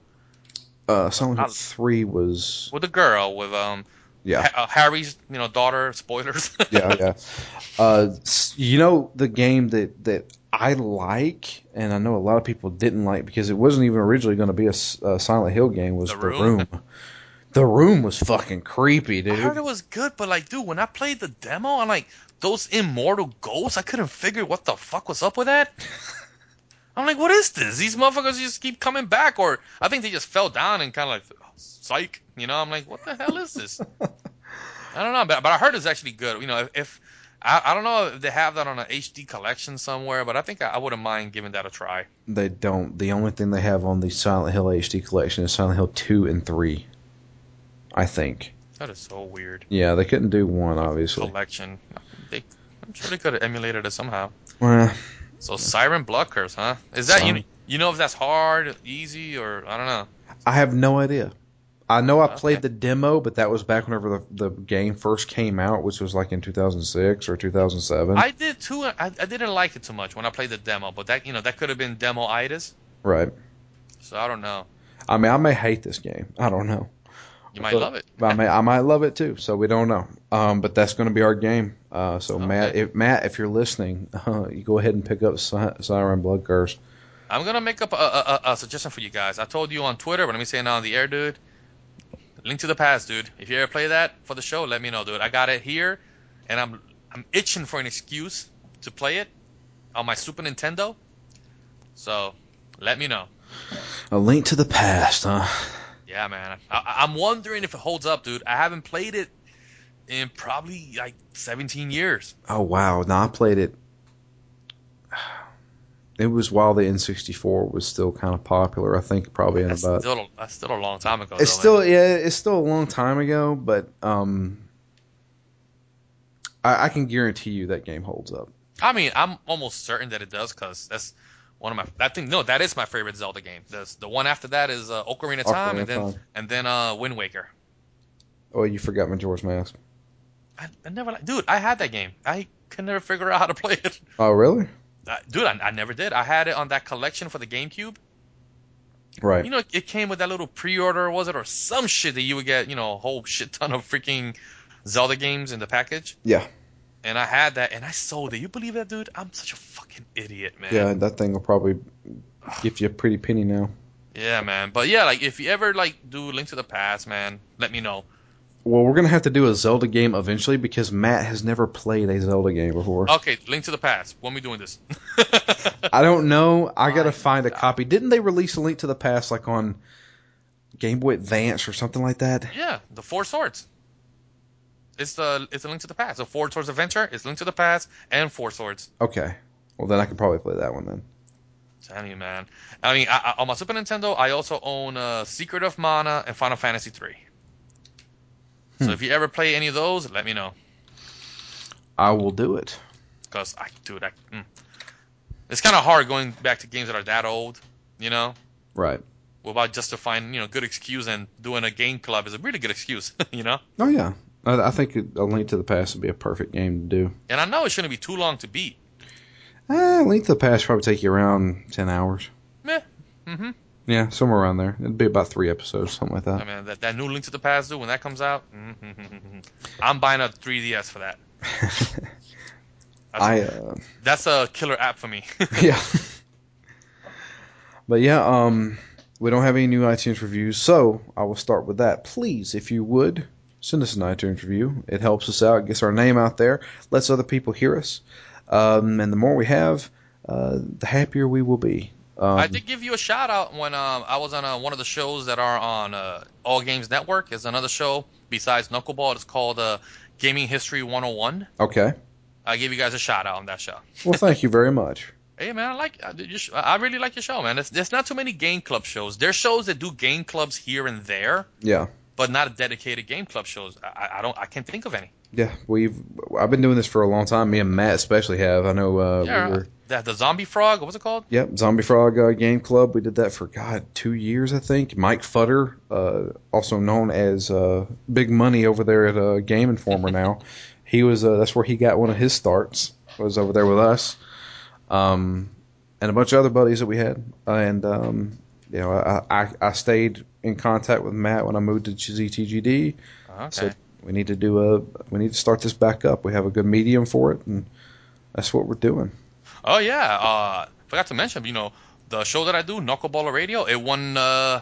uh, Silent Hill I'll- 3 was, with the girl with um yeah, Ha- uh, Harry's you know daughter. Spoilers. yeah, yeah. Uh, you know the game that that I like, and I know a lot of people didn't like because it wasn't even originally going to be a Silent Hill game. Was The the, Room? room? The room was fucking creepy, dude. I heard it was good, but like, dude, when I played the demo, I'm like, those immortal ghosts, I couldn't figure what the fuck was up with that. I'm like, what is this? These motherfuckers just keep coming back, or I think they just fell down and kind of like, psych, you know? I'm like, what the hell is this? I don't know, but, but I heard it's actually good. You know, if, if I, I don't know if they have that on an HD collection somewhere, but I think I, I wouldn't mind giving that a try. They don't. The only thing they have on the Silent Hill HD collection is Silent Hill 2 and 3. I think. That is so weird. Yeah, they couldn't do one, obviously. Collection. They, I'm sure they could have emulated it somehow. Well, So Siren Blood Curse, huh? Is that you? You know if that's hard, easy, or I don't know. I have no idea. I know I played the demo, but that was back whenever the, the game first came out, which was like in 2006 or 2007. I did too. I, I didn't like it too much when I played the demo, but that you know that could have been demo itis. right. So I don't know. I mean, I may hate this game. I don't know. You might But- love it. I may, I might love it too. So we don't know. Um, but that's going to be our game. Uh, so Okay. Matt, if Matt, if you're listening, uh, you go ahead and pick up Si- Siren Blood Curse. I'm gonna make up a, a, a, a suggestion for you guys. I told you on Twitter, but let me say it now on the air, dude. Link to the past, dude. If you ever play that for the show, let me know, dude. I got it here, and I'm I'm itching for an excuse to play it on my Super Nintendo. So let me know. A link to the past, huh? Yeah, man. I, I'm wondering if it holds up, dude. I haven't played it in probably like 17 years. Oh wow! No, I played it. it was while the N64 was still kind of popular. I think probably in That's about. still that's still a long time ago. It's though, still man. yeah, it's still a long time ago, but um, I, I can guarantee you that game holds up. I mean, I'm almost certain that it does because that's one of my. I think no, that is my favorite Zelda game. The the one after that is uh, Ocarina of Time, Ocarina and then Time. and then uh, Wind Waker. Oh, you forgot Majora's Mask. I, I never, dude. I had that game. I could never figure out how to play it. Oh, really? Uh, dude, I, I never did. I had it on that collection for the GameCube. Right. You know, it came with that little pre-order, was it, or some shit that you would get, you know, a whole shit ton of freaking Zelda games in the package. yeah. And I had that, and I sold it. You believe that, dude? I'm such a fucking idiot, man. Yeah, that thing will probably give you a pretty penny now. Yeah, man. But yeah, like if you ever like do Link to the Past, man, let me know. Well, we're gonna have to do a Zelda game eventually because Matt has never played a Zelda game before. Okay, Link to the Past. When we doing this? I don't know. I gotta find a copy. Didn't they release a Link to the Past like on Game Boy Advance or something like that? yeah, the Four Swords. It's the it's a Link to the Past. So Four Swords Adventure. It's Link to the Past and Four Swords. Okay. Well, then I could probably play that one then. Tell you, man. I mean, I, I, on my Super Nintendo, I also own uh, Secret of Mana and Final Fantasy 3. So Hmm. if you ever play any of those, let me know. I will do it. Cause I, dude, I, mm. it's kind of hard going back to games that are that old. You know, Right. without justifying, you know, good excuse and doing a game club is a really good excuse. you know, Oh yeah. I, I think a Link to the Past would be a perfect game to do. and I know it shouldn't be too long to beat. Eh, Link to the Past probably take you around ten hours. Meh. Mm-hmm. Yeah, somewhere around there. It'd be about three episodes, something like that. I that. mean, that, that new Link to the Past, dude, when that comes out, I'm buying a 3DS for that. That's, I uh, that's a killer app for me. yeah. but yeah, um, we don't have any new iTunes reviews, so I will start with that. Please, if you would, send us an iTunes review. It helps us out, gets our name out there, lets other people hear us, um, and the more we have, uh, the happier we will be. Um, I did give you a shout out when um, I was on uh, one of the shows that are on uh, All Games Network. It's another show besides Knuckleball. It's called uh, Gaming History 101. Okay. I gave you guys a shout out on that show. Well, thank you very much. Hey man, I like I, I really like your show, man. There's, there's not too many game club shows. There's shows that do game clubs here and there, Yeah. But not a dedicated game club shows. I, I- don't I can't think of any. Yeah, we've I've been doing this for a long time. Me and Matt especially have. I know uh, Yeah, we were the, the Zombie Frog. What's it called? Yep, Zombie Frog uh, Game Club. We did that for God two years, I think. Mike Futter, uh, also known as uh, Big Money over there at uh, Game Informer now, he was uh, that's where he got one of his starts. Was over there with us, um, and a bunch of other buddies that we had. And um, you know, I, I I stayed in contact with Matt when I moved to ZTGD. Okay. So we need to do a we need to start this back up. We have a good medium for it, and that's what we're doing. Oh yeah, uh, forgot to mention, you know, the show that I do, Knuckleballer Radio, it won uh,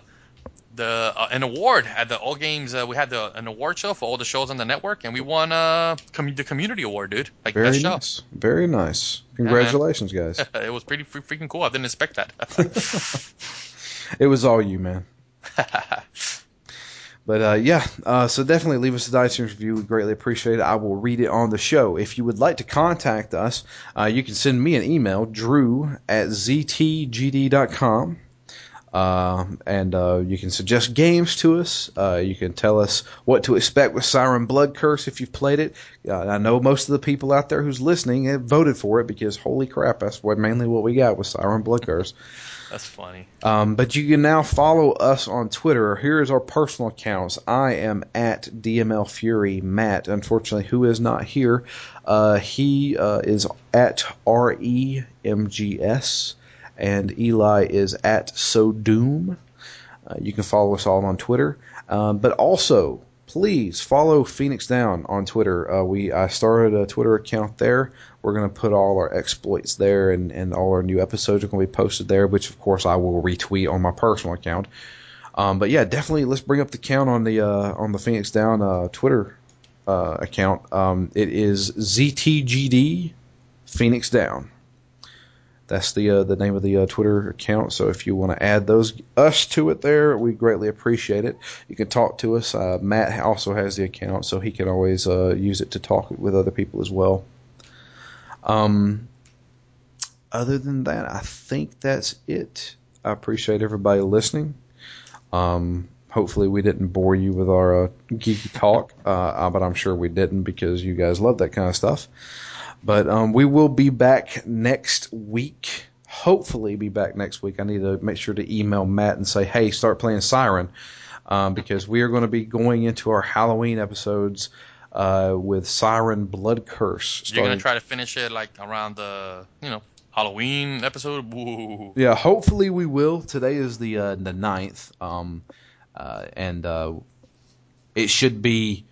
the uh, an award at the All Games. Uh, we had the, an award show for all the shows on the network, and we won uh, com- the community award, dude. Like Very best nice, very nice. Congratulations, guys. it was pretty freaking cool. I didn't expect that. It was all you, man. But uh, yeah, uh, so definitely leave us a iTunes review. We greatly appreciate it. I will read it on the show. If you would like to contact us, uh, you can send me an email, drew at ztgd.com. Uh, and uh, you can suggest games to us. Uh, you can tell us what to expect with Siren Blood Curse if you've played it. Uh, I know most of the people out there who's listening have voted for it because holy crap, that's what mainly what we got with Siren Blood Curse. That's funny. Um, but you can now follow us on Twitter. Here is our personal accounts. I am at DML Fury Matt. Unfortunately, who is not here? Uh, he uh, is at REMGS, and Eli is at So Doom. Uh, you can follow us all on Twitter. Um, but also, please follow Phoenix Down on Twitter. Uh, we I started a Twitter account there. We're going to put all our exploits there, and, and all our new episodes are going to be posted there, which of course I will retweet on my personal account. Um, but yeah, definitely let's bring up the count on the uh, on the Phoenix Down uh, Twitter uh, account. Um, it is ZTGD Phoenix Down. That's the uh, the name of the uh, Twitter account. So if you want to add those us to it there, we greatly appreciate it. You can talk to us. Uh, Matt also has the account, so he can always use it to talk with other people as well. Um, other than that, I think that's it. I appreciate everybody listening. Um, hopefully, we didn't bore you with our uh, geeky talk, uh, but I'm sure we didn't because you guys love that kind of stuff. But um, we will be back next week. Hopefully, be back next week. I need to make sure to email Matt and say, "Hey, start playing Siren," um, because we are going to be going into our Halloween episodes uh, with Siren Blood Curse. You're gonna try to finish it like around the you know Halloween episode. Woo. Yeah, hopefully we will. Today is the uh, the ninth, um, uh, and uh, it should be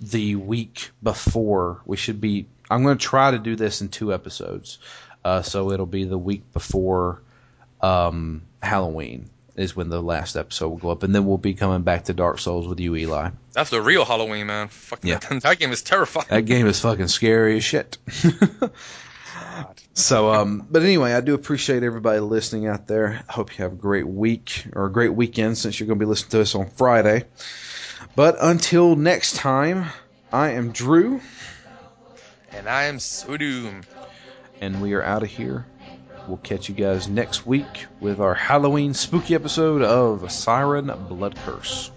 the week before. We should be. I'm going to try to do this in two episodes, uh, so it'll be the week before um, Halloween is when the last episode will go up, and then we'll be coming back to Dark Souls with you, Eli. That's the real Halloween, man. Fucking Yeah. that, that game is terrifying. That game is fucking scary as shit. so, um, but anyway, I do appreciate everybody listening out there. I hope you have a great week or a great weekend since you're going to be listening to us on Friday. But until next time, I am Drew, And I am Sudum. and we are out of here. We'll catch you guys next week with our Halloween spooky episode of Siren Blood Curse.